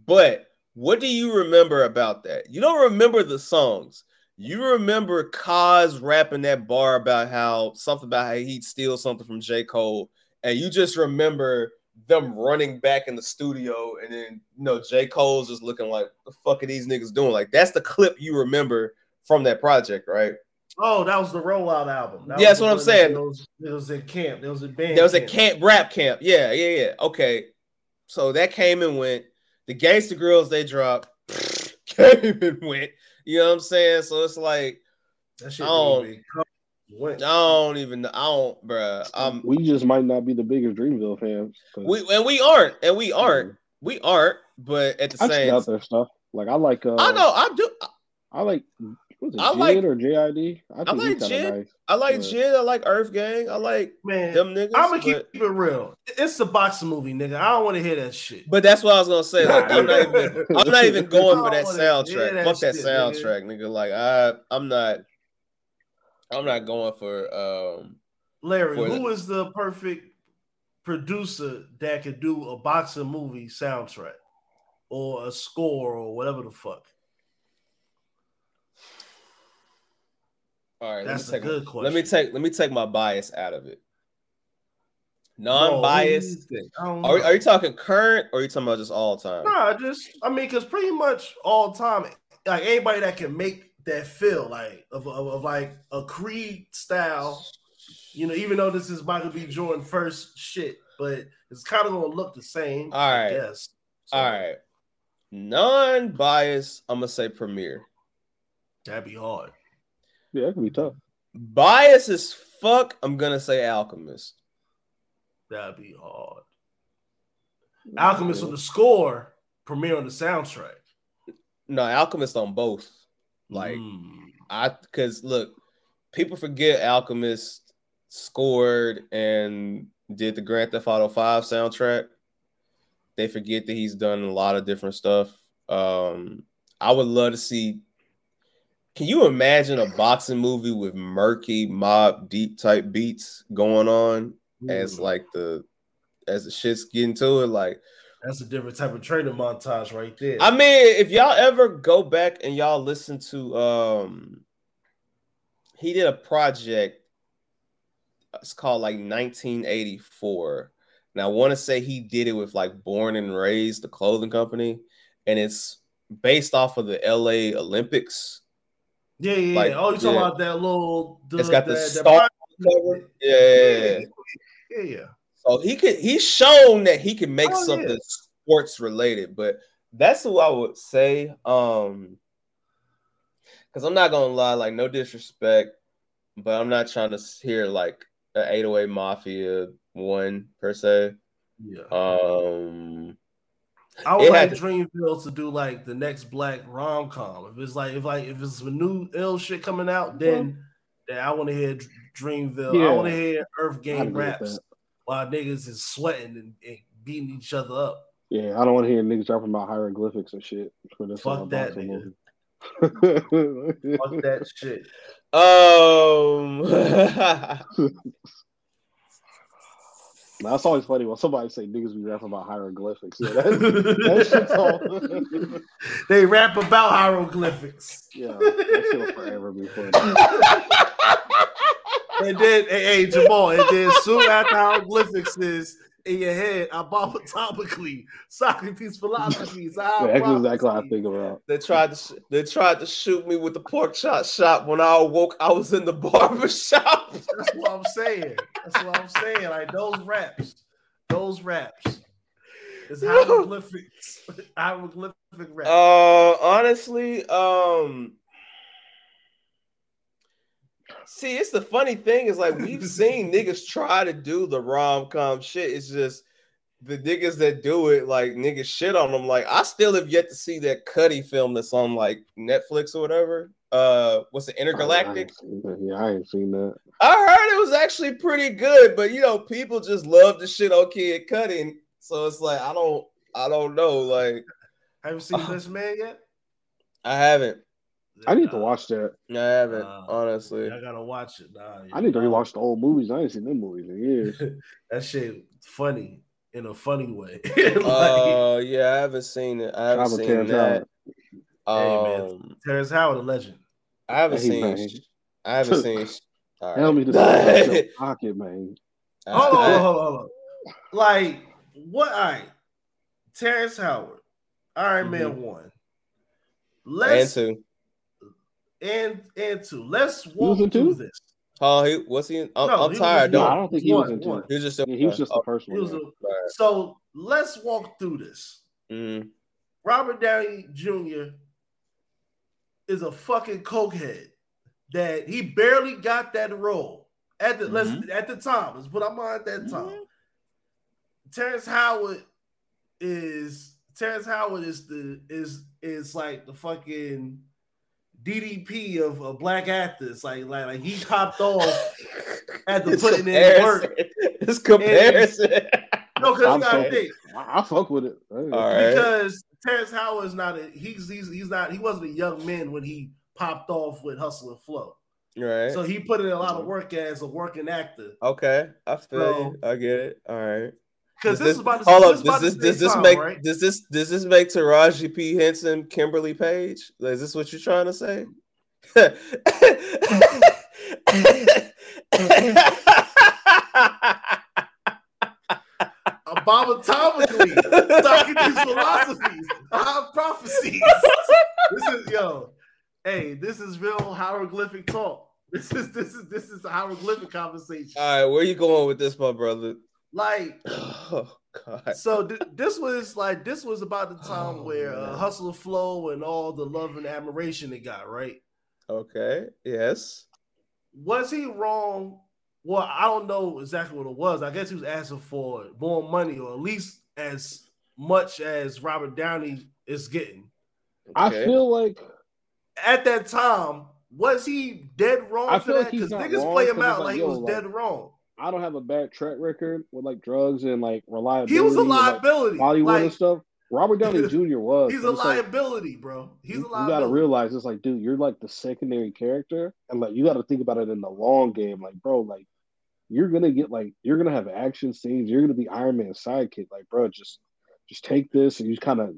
But what do you remember about that? You don't remember the songs. You remember Cozz rapping that bar about how something about how he'd steal something from J. Cole, and you just remember them running back in the studio, and then you know J. Cole's just looking like the fuck are these niggas doing? Like that's the clip you remember from that project, right? Oh, that was the rollout album. That Yeah, that's what I'm saying. That was, it was camp. There was a band. There was a camp rap camp. Yeah, yeah, yeah. Okay. So that came and went. The gangster girls they dropped came and went. You know what I'm saying? So it's like That shit didn't even come. Went. I don't even I don't bruh. Um we just might not be the biggest Dreamville fans. we and we aren't, and we aren't, we aren't, but at the I same out their stuff. Like I like. Uh, I know I do I like. Was it I Jid like- or JID? I think like he's kind Jid. nice. I like Yeah. Jid, I like Earth Gang, I like Man, them niggas. I'm gonna keep it real. It's a boxing movie, nigga. I don't want to hear that shit. but that's what I was gonna say. Like I'm not even I'm not even going for that don't wanna hear soundtrack. that Fuck that shit, nigga. soundtrack, nigga. Like I I'm not I'm not going for um Larry, For who is the perfect producer that could do a boxing movie soundtrack or a score or whatever the fuck? All right, That's let me take good my, question. let me take let me take my bias out of it. Non-biased. No, are, are you talking current or are you talking about just all time? Nah, just I mean, because pretty much all time, like anybody that can make that feel like of, of, of like a Creed style, you know, even though this is Michael B. Jordan first shit, but it's kind of gonna look the same. All right. Yes. So, All right. Non-biased, I'm gonna say Premier. That'd be hard. Yeah, that can be tough. Bias as fuck, I'm gonna say Alchemist. That'd be hard. Alchemist on the score, Premier on the soundtrack. No, Alchemist on both. Like Mm. I because look, people forget Alchemist scored and did the Grand Theft Auto 5 soundtrack. They forget that he's done a lot of different stuff. Um, I would love to see. Can you imagine a boxing movie with murky Mobb Deep type beats going on as Mm. like the as the shit's getting to it? Like That's a different type of training montage right there. I mean, if y'all ever go back and y'all listen to um he did a project it's called like 1984. Now I want to say he did it with like Born and Raised, the clothing company, and it's based off of the LA Olympics. Yeah, yeah, like, yeah. Oh, you talking yeah. about that little? The, It's got the that star cover. Yeah. yeah, yeah. So he could he's shown that he can make Oh, something yeah. sports related, but that's who I would say. Um because I'm not gonna lie, like no disrespect, but I'm not trying to hear like an 808 Mafia one per se. Yeah. Um I would It like to- Dreamville to do like the next black rom com. If it's like if like if it's some new ill shit coming out, then then I want to hear Dr- Dreamville. I want to hear Earth I'd Game raps while niggas is sweating and, and beating each other up. Yeah, I don't want to hear niggas dropping about hieroglyphics and shit. For this Fuck that, nigga. Fuck that shit. um That's always funny when somebody say niggas be rapping about hieroglyphics. Yeah, that, that shit's all. they rap about hieroglyphics. yeah, that shit will forever be funny. And then, hey, hey, Jamal, and then soon after hieroglyphics is in your head, abomatomically, Socrates' philosophy is Yeah, that's exactly what I think about. they tried to sh- they tried to shoot me with the pork chop shop when I awoke. I was in the barber shop. That's what I'm saying. That's what I'm saying. Like those raps, those raps. It's hieroglyphics. Hieroglyphic rap. Uh, honestly, um, see, it's the funny thing is like we've seen niggas try to do the rom com shit. It's just the niggas that do it, like niggas shit on them. Like I still have yet to see that Cudi film that's on like Netflix or whatever. Uh, what's it, I Entergalactic? ain't seen that. Yeah, I ain't seen that. I heard it was actually pretty good, but you know, people just love the shit on Kid Cudi, so it's like I don't, I don't know. Like Have you seen this man yet? I haven't, I need to watch that. No, I haven't, Uh, honestly. I gotta watch it. Nah, I need to rewatch the old movies. I ain't seen them movies in years. that shit funny in a funny way. Like, Uh, yeah, I haven't seen it. I haven't Shout seen Terrence that. Hey, man. Um, Terrence Howard, a legend. I haven't Hey, seen. man. I haven't seen. All right. Tell me to your pocket, man. I- Hold on, hold on, hold on. Like what? All right, Terrence Howard, Iron Man one. and Let's two. And and two. Let's was walk in through two? this. Oh, he what's he? In? I'm, No, I'm he tired. was No, Don't. I don't think he was in two. one. He was just. Yeah, he was just the first one. a- Right. so let's walk through this. Mm, Robert Downey Jr. is a fucking cokehead that he barely got that role at the let's Mm-hmm. at the time. Let's put our mind at that time. Terrence Howard is Terrence Howard is the is is like the fucking DDP of, of black actors. Like like like he popped off at the It's putting in work. It's comparison. No, because you I'm gotta so- think I, I fuck with it. Hey. All right. because Terrence Howard is not a he's he's he's not he wasn't a young man when he popped off with Hustle and Flow. Right. So he put in a lot of mm-hmm. work as a working actor. okay, I feel So- you. I get it. All right. Because Does this, is about to hold this up. Does this this time, make right? does this does this make Taraji P Henson Kimberly Page? Is this what you're trying to say? bobotomically talking these philosophies, I prophecies. This is yo, hey, this is real hieroglyphic talk. This is this is this is a hieroglyphic conversation. All right, where you going with this, my brother? Like, oh god. So th- this was like this was about the time Oh, where uh, man. Hustle and Flow and all the love and admiration it got right. Okay. Yes. Was he wrong? Well, I don't know exactly what it was. I guess he was asking for more money, or at least as much as Robert Downey is getting. I feel like At that time, was he dead wrong I for feel that? Because not niggas wrong, play him out like, like, he was like- dead wrong. I don't have a bad track record with like drugs and like reliability. He was a and, like, liability. Hollywood Like, and stuff. Robert Downey Jr. was. he's a it's like, liability, bro. He's a you, you gotta realize it's like, dude, you're like the secondary character, and like you gotta think about it in the long game. Like, bro, like you're gonna get like you're gonna have action scenes. You're gonna be Iron Man's sidekick. Like, bro, just just take this and you kind of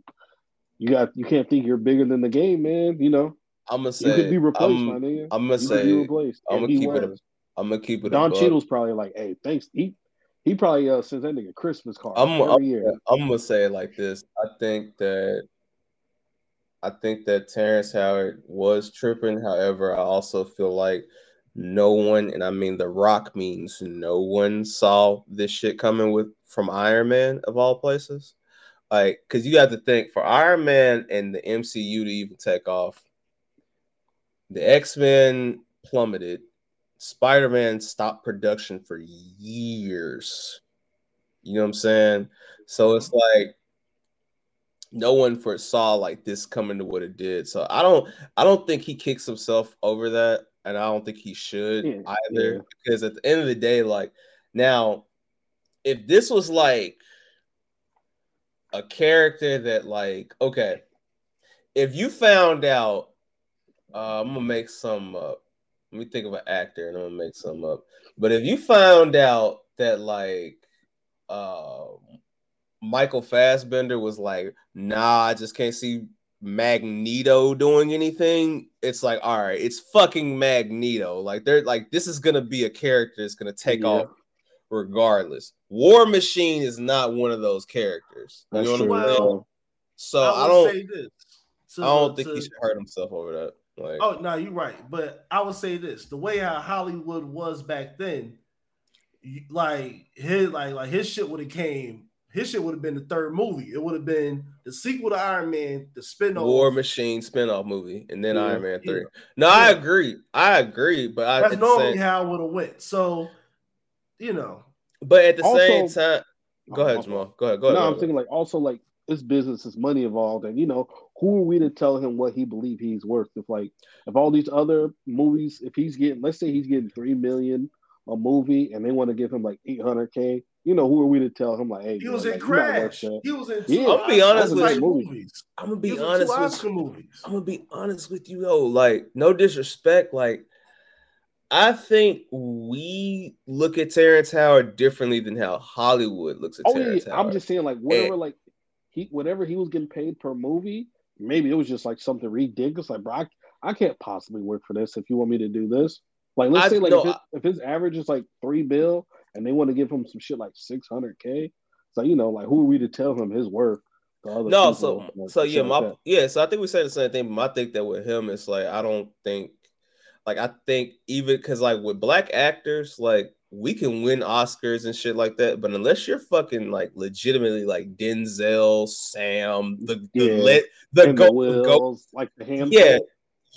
you got you can't think you're bigger than the game, man. You know, I'm gonna say you say could be replaced, I'm, my nigga. I'm gonna you could be say replaced. I'm gonna he keep it a- was. I'm gonna keep it. Don. Cheadle's probably like, hey, thanks. He he probably uh, sends that nigga Christmas cards I'm, every I'm, year. I'm gonna say it like this. I think that I think that Terrence Howard was tripping. However, I also feel like no one, and I mean the Rock means no one saw this shit coming with from Iron Man of all places. Like, because you have to think for Iron Man and the MCU to even take off, the X Men plummeted. Spider Man stopped production for years. You know what I'm saying? So it's like no one foresaw like this coming to what it did. So I don't I don't think he kicks himself over that, and I don't think he should Yeah, either. yeah. Because at the end of the day, like now, if this was like a character that like okay, if you found out, uh, I'm gonna make some up. Let me think of an actor and I'm gonna make some up. But if you found out that like uh Michael Fassbender was like, nah, I just can't see Magneto doing anything. It's like, all right, it's fucking Magneto. Like they're like, this is gonna be a character that's gonna take Yeah. off regardless. War Machine is not one of those characters. You know what I'm saying? So I, I, don't say this. I don't think to- he should hurt himself over that. Like Oh no, you're right. But I would say this: the way how Hollywood was back then, like his like like his shit would have came. His shit would have been the third movie. It would have been the sequel to Iron Man, the spin-off. War Machine spinoff movie, and then Yeah, Iron Man yeah. three. No, I agree. I agree, but I That's at the normally same, how it would have went. So, you know, but at the same time, oh, go Oh, ahead, Jamal. Go ahead. Go ahead. no, go I'm thinking like also like this business is money involved, and you know who are we to tell him what he believe he's worth? If like if all these other movies, if he's getting, let's say he's getting three million a movie, and they want to give him like eight hundred k, you know who are we to tell him like, hey, he bro, was in like, you're not worth Crash. that. He was in. Yeah. two I'll be honest with you. movies. I'm gonna be honest with Oscar movies. I'm gonna be honest with you, yo. Like, no disrespect. Like, I think we look at Terrence Howard differently than how Hollywood looks at Oh yeah, Terrence yeah. Howard. I'm just saying like whatever like he whatever he was getting paid per movie, maybe it was just like something ridiculous. Like, bro, I, I can't possibly work for this if you want me to do this. Like, let's I- say like no, if, it, if his average is like three bill and they want to give him some shit like six hundred k, so you know, like who are we to tell him his worth? No, so like, so yeah, my yeah, so I think we say the same thing. But my think that with him, it's like I don't think, like I think even because like with black actors, like we can win Oscars and shit like that, but unless you're fucking like legitimately like Denzel, Sam, the the Yeah. lit the And go, the the go like the hand. yeah,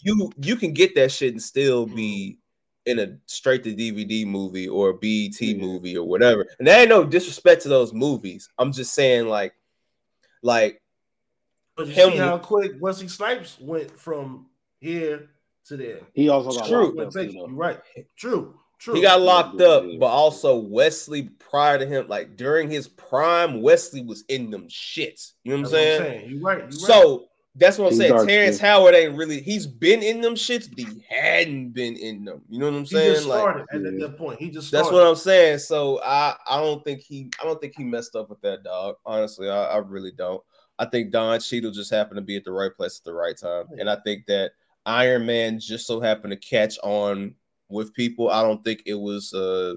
you you can get that shit and still be mm-hmm. in a straight to DVD movie or a BET Yeah. movie or whatever. And there ain't no disrespect to those movies. I'm just saying like like But you Him- see how quick Wesley Snipes went from here to there. He also got True. locked You're you know. right. True. True. he got locked Yeah, up, yeah. but also Wesley prior to him, like during his prime, Wesley was in them shits. You know what I'm That's what I'm saying? saying. You're right. You're right. So that's what I'm He's saying. Terrence skin. Howard ain't really he's been in them shits, but he hadn't been in them. You know what I'm he saying? just Like started at Yeah. that point. He just That's what I'm saying. So I I don't think he I don't think he messed up with that dog. Honestly, I, I really don't. I think Don Cheadle just happened to be at the right place at the right time, and I think that Iron Man just so happened to catch on with people. I don't think it was. uh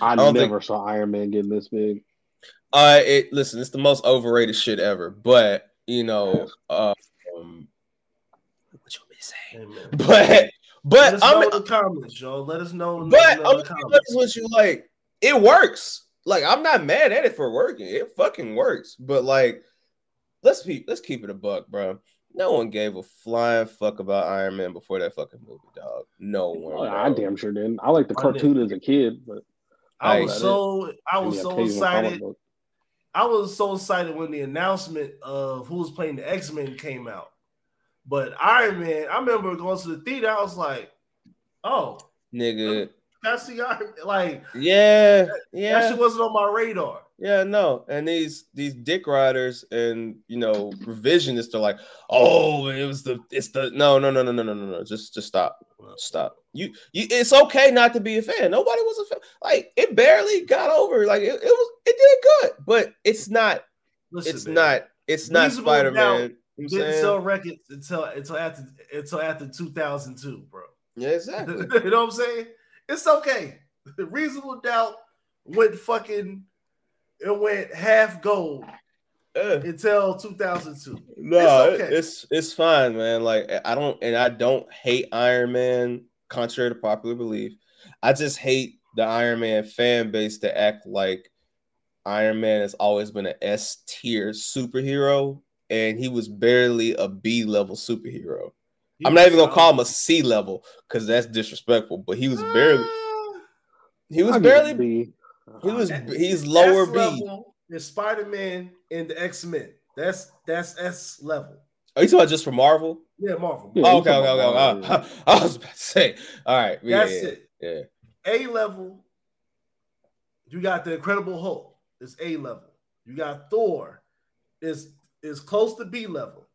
I, don't never saw Iron Man getting this big. Uh, it listen, it's the most overrated shit ever. But you know, um, what you want me to say? Hey, man. But Let but us I'm know in the comments, yo. Let us know. but let us know I'm gonna be honest with you, like it works. Like I'm not mad at it for working. It fucking works. But like, let's be let's keep it a buck, bro. No one gave a flying fuck about Iron Man before that fucking movie, dog. No oh, one. Well. I damn sure didn't. I liked the cartoon as a kid, but I was so I was so excited. I was so excited when the announcement of who was playing the X Men came out. But Iron Man, I remember going to the theater. I was like, "Oh, nigga. that's the Iron." Man. Like Yeah, that yeah. shit wasn't on my radar. Yeah, no, and these these dick riders and you know revisionists are like, oh, it was the it's the no no no no no no no no just just stop stop. You you it's okay not to be a fan. Nobody was a fan. Like it barely got over. Like it, it was it did good, but it's not Listen, it's man, not it's not Spider Man. You know Didn't I'm sell records until until after until after 2002, bro. Yeah, exactly. you know what I'm saying? It's okay. Reasonable doubt went fucking it went half gold Yeah. until 2002. No, It's it's, okay. it's it's fine, man. Like I don't and I don't hate Iron Man, contrary to popular belief. I just hate the Iron Man fan base to act like Iron Man has always been an S tier superhero, and he was barely a B level superhero. He I'm not even gonna call him a C level because that's disrespectful. But he was barely Uh, he was I'll give it barely B. he uh, was S he's lower S B. level is Spider Man and the X Men. That's that's S level. Are you talking about just for Marvel? Yeah, Marvel. Yeah, Oh, okay, okay, okay. about okay. Marvel, I, was about to say, all right, yeah, That's yeah, it. yeah. A level. You got the Incredible Hulk. It's A level. You got Thor. Is is close to B level.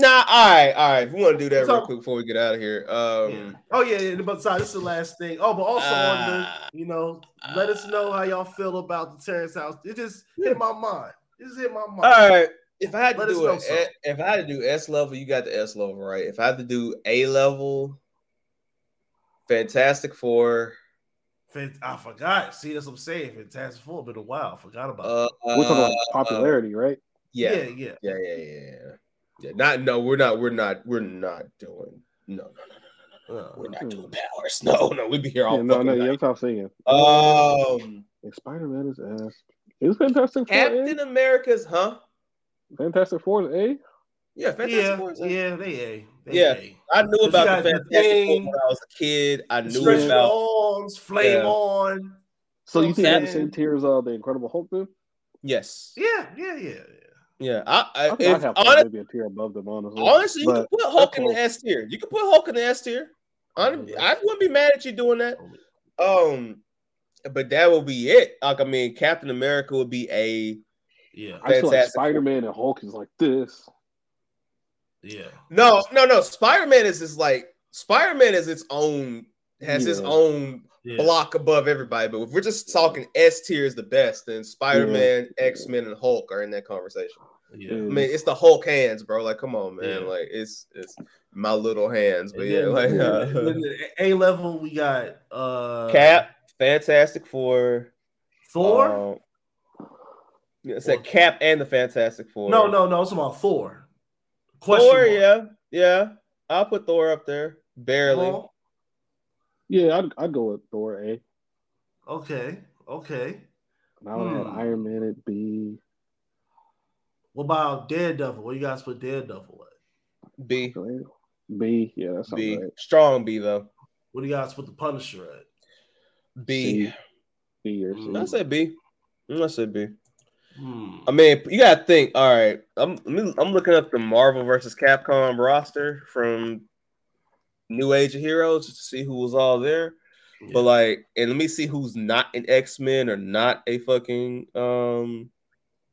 Nah, all right, all right. If we want to do that So- real quick before we get out of here, um, Yeah. Oh yeah, yeah. But sorry, this is the last thing. Oh, but also on the, Ah. you know, let us know how y'all feel about the Terrence House. It just hit my mind. It just hit my mind. all right. If I had to Let us do know a, if I had to do S level, you got the S level, right? If I had to do A level, Fantastic Four. Fan- I forgot. See, that's what I'm saying. Fantastic Four been a while. I forgot about. Uh, We're talking about uh, popularity, right? yeah, yeah, yeah, yeah. yeah, yeah, yeah, yeah. Yeah, Not no, we're not, we're not, we're not doing. No, no, no, no, no. Uh, We're not doing powers. No, no, we'd be here all Yeah, no, no, yeah, night. that's what I'm saying. Um, Like Spider Man is S. Is Fantastic Four Captain America's, huh? Fantastic Four is A. Yeah, Fantastic yeah, Four is A. yeah, they A. They Yeah. A. I knew you about got the the Fantastic Four when I was a kid. I knew Stretch your about. arms, flame Yeah. on. So you what think I'm they're the same tier as uh, the Incredible Hulk? Then Yes. Yeah, yeah, yeah. I Yeah. I, I, think if, I'd have honest, maybe a tier above them, honestly. honestly, you can put Hulk in the. S tier. You can put Hulk in the S tier. Hon- I wouldn't be mad at you doing that. Um, but that will be it. Like I mean, Captain America would be a Yeah, I feel like Spider Man and Hulk is like this. yeah. no, no, no. Spider Man is just like Spider Man is its own has his Yeah. own yeah. block above everybody. But if we're just talking S tier is the best, then Spider Man, X Men, and Hulk are in that conversation. Yeah. I mean, it's the Hulk hands, bro. Like, come on, man. Yeah. Like, it's it's my little hands, but And yeah, like uh, A level, we got uh Cap, Fantastic Four, Thor. um, yeah, it said Cap and the Fantastic Four. no, no, no. It's about Thor. Question Thor, mark. yeah, yeah. I'll put Thor up there, barely. Yeah, I'd, I'd go with Thor A. okay, okay. And I would have Hmm. Iron Man at B. What about Daredevil? Where you guys put Daredevil at? B, B, yeah, that's B, right. strong B though. What do you guys put the Punisher at? B. C. B or C. Mm. I said B. I said B. Hmm. I mean, you gotta think. All right, I'm I'm looking up the Marvel versus Capcom roster from New Age of Heroes just to see who was all there. But like, and let me see who's not an X Men or not a fucking um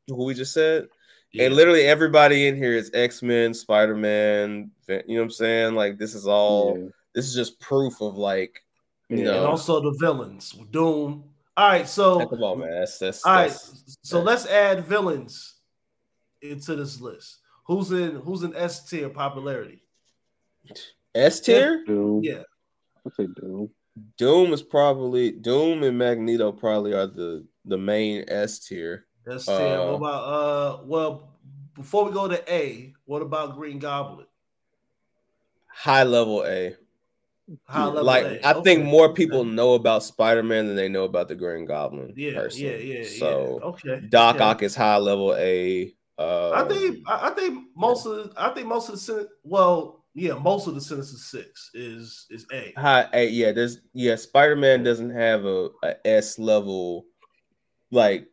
who we just said. Yeah. And literally everybody in here is X Men, Spider Man. You know what I'm saying? Like, this is all. Yeah. This is just proof of like, you Yeah. know. and also the villains, Doom. All right, so come on, man. That's that's. all right, that's so let's add villains into this list. Who's in who's in S tier popularity? S tier. Doom. Yeah, I'd say Doom. Doom is probably Doom and Magneto probably are the the main S tier. That's uh. What about uh? Well, before we go to A, what about Green Goblin? High level A. High level like A. I okay. think more people know about Spider Man than they know about the Green Goblin. Yeah, personally. yeah, yeah. So yeah. okay, Doc okay. Ock is high level A. Um, I think I think most of the, I think most of the well yeah most of the Sinister Six is is A. High A yeah there's yeah Spider Man doesn't have a, a S level like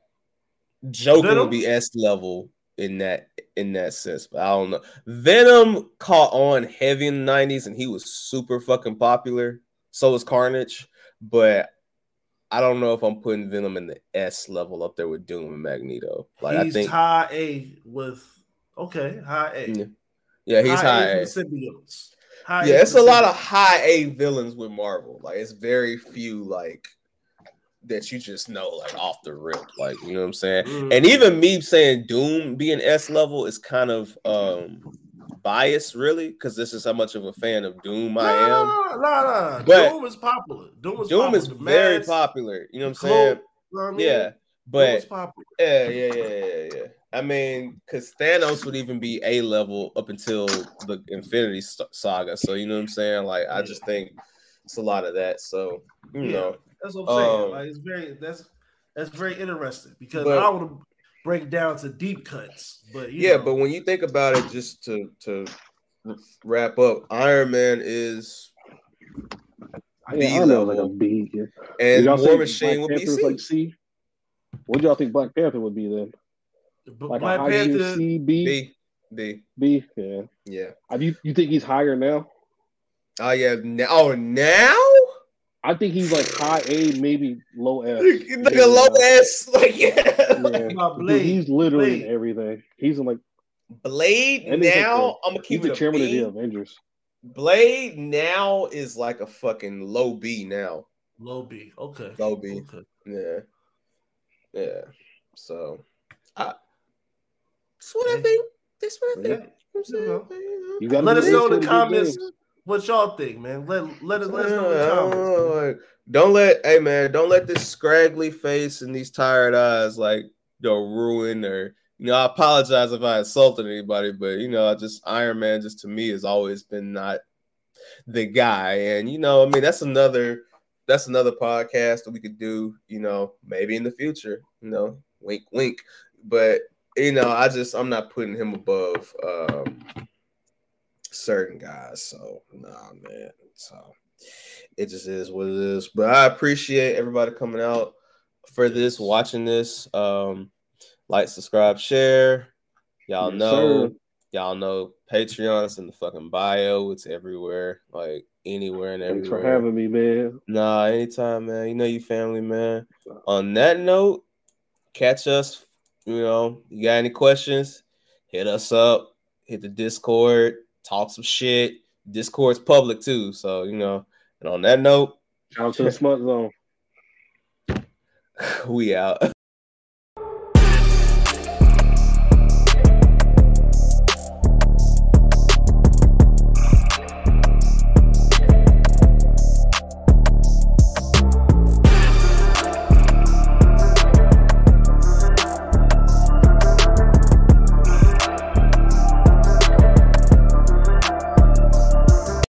Joker Venom? would be S level in that in that sense, but I don't know. Venom caught on heavy in the 90s and he was super fucking popular. So was Carnage, but I don't know if I'm putting Venom in the S level up there with Doom and Magneto. Like he's I think high A with okay, high A. Yeah, yeah he's high, high. Symbiotes. High yeah, it's a lot of high A villains with Marvel. Like it's very few like that you just know like off the rip, like you know what I'm saying. Mm. And even me saying Doom being S level is kind of um biased, really, because this is how much of a fan of Doom I am. No, no, no. But Doom is popular. Doom is, Doom popular. is very popular. You know what I'm saying? You know what I mean? Yeah, but yeah, yeah, yeah, yeah, yeah. I mean, because Thanos would even be A level up until the Infinity Saga. So you know what I'm saying? Like, I just think it's a lot of that. So you yeah. know. That's what I'm saying. Um, like it's very that's that's very interesting because but, I want to break down to deep cuts. But yeah, know. but when you think about it, just to to wrap up, Iron Man is I mean, B I know like a B, yeah. and War Machine would be C. Like C. What do y'all think Black Panther would be then? Like Black Panther C B B B B yeah yeah. Have you you think he's higher now? Oh yeah. Now, oh now. I think he's like high A, maybe low S. Like a low S, like yeah. yeah. Blade, he's literally Blade. everything. He's in like Blade now. Like I'm gonna keep he's the chairman of the Avengers. Blade now is like a fucking low B now. Low B, okay. Low B, okay. yeah, yeah. So, I, that's what I think. That's what I think. Yeah. You got Let us know in the comments what y'all think, man. Let let us let us know in the comments. Don't let hey man, don't let this scraggly face and these tired eyes like you know ruin or you know, I apologize if I insulted anybody, but you know, I just Iron Man just to me has always been not the guy. And you know, I mean, that's another that's another podcast that we could do, you know, maybe in the future, you know, wink wink. But you know, I just I'm not putting him above um certain guys. So nah, man. So it just is what it is. But I appreciate everybody coming out for this, watching this. Um, like, subscribe, share. Y'all yes, know, sir. y'all know Patreon is in the fucking bio. It's everywhere, like anywhere and everywhere. Thanks for having me, man. Nah, anytime, man. You know you family, man. On that note, catch us. You know, you got any questions? Hit us up. Hit the Discord talk some shit. Discord's public too, so you know. And on that note, out to the smut zone. we out.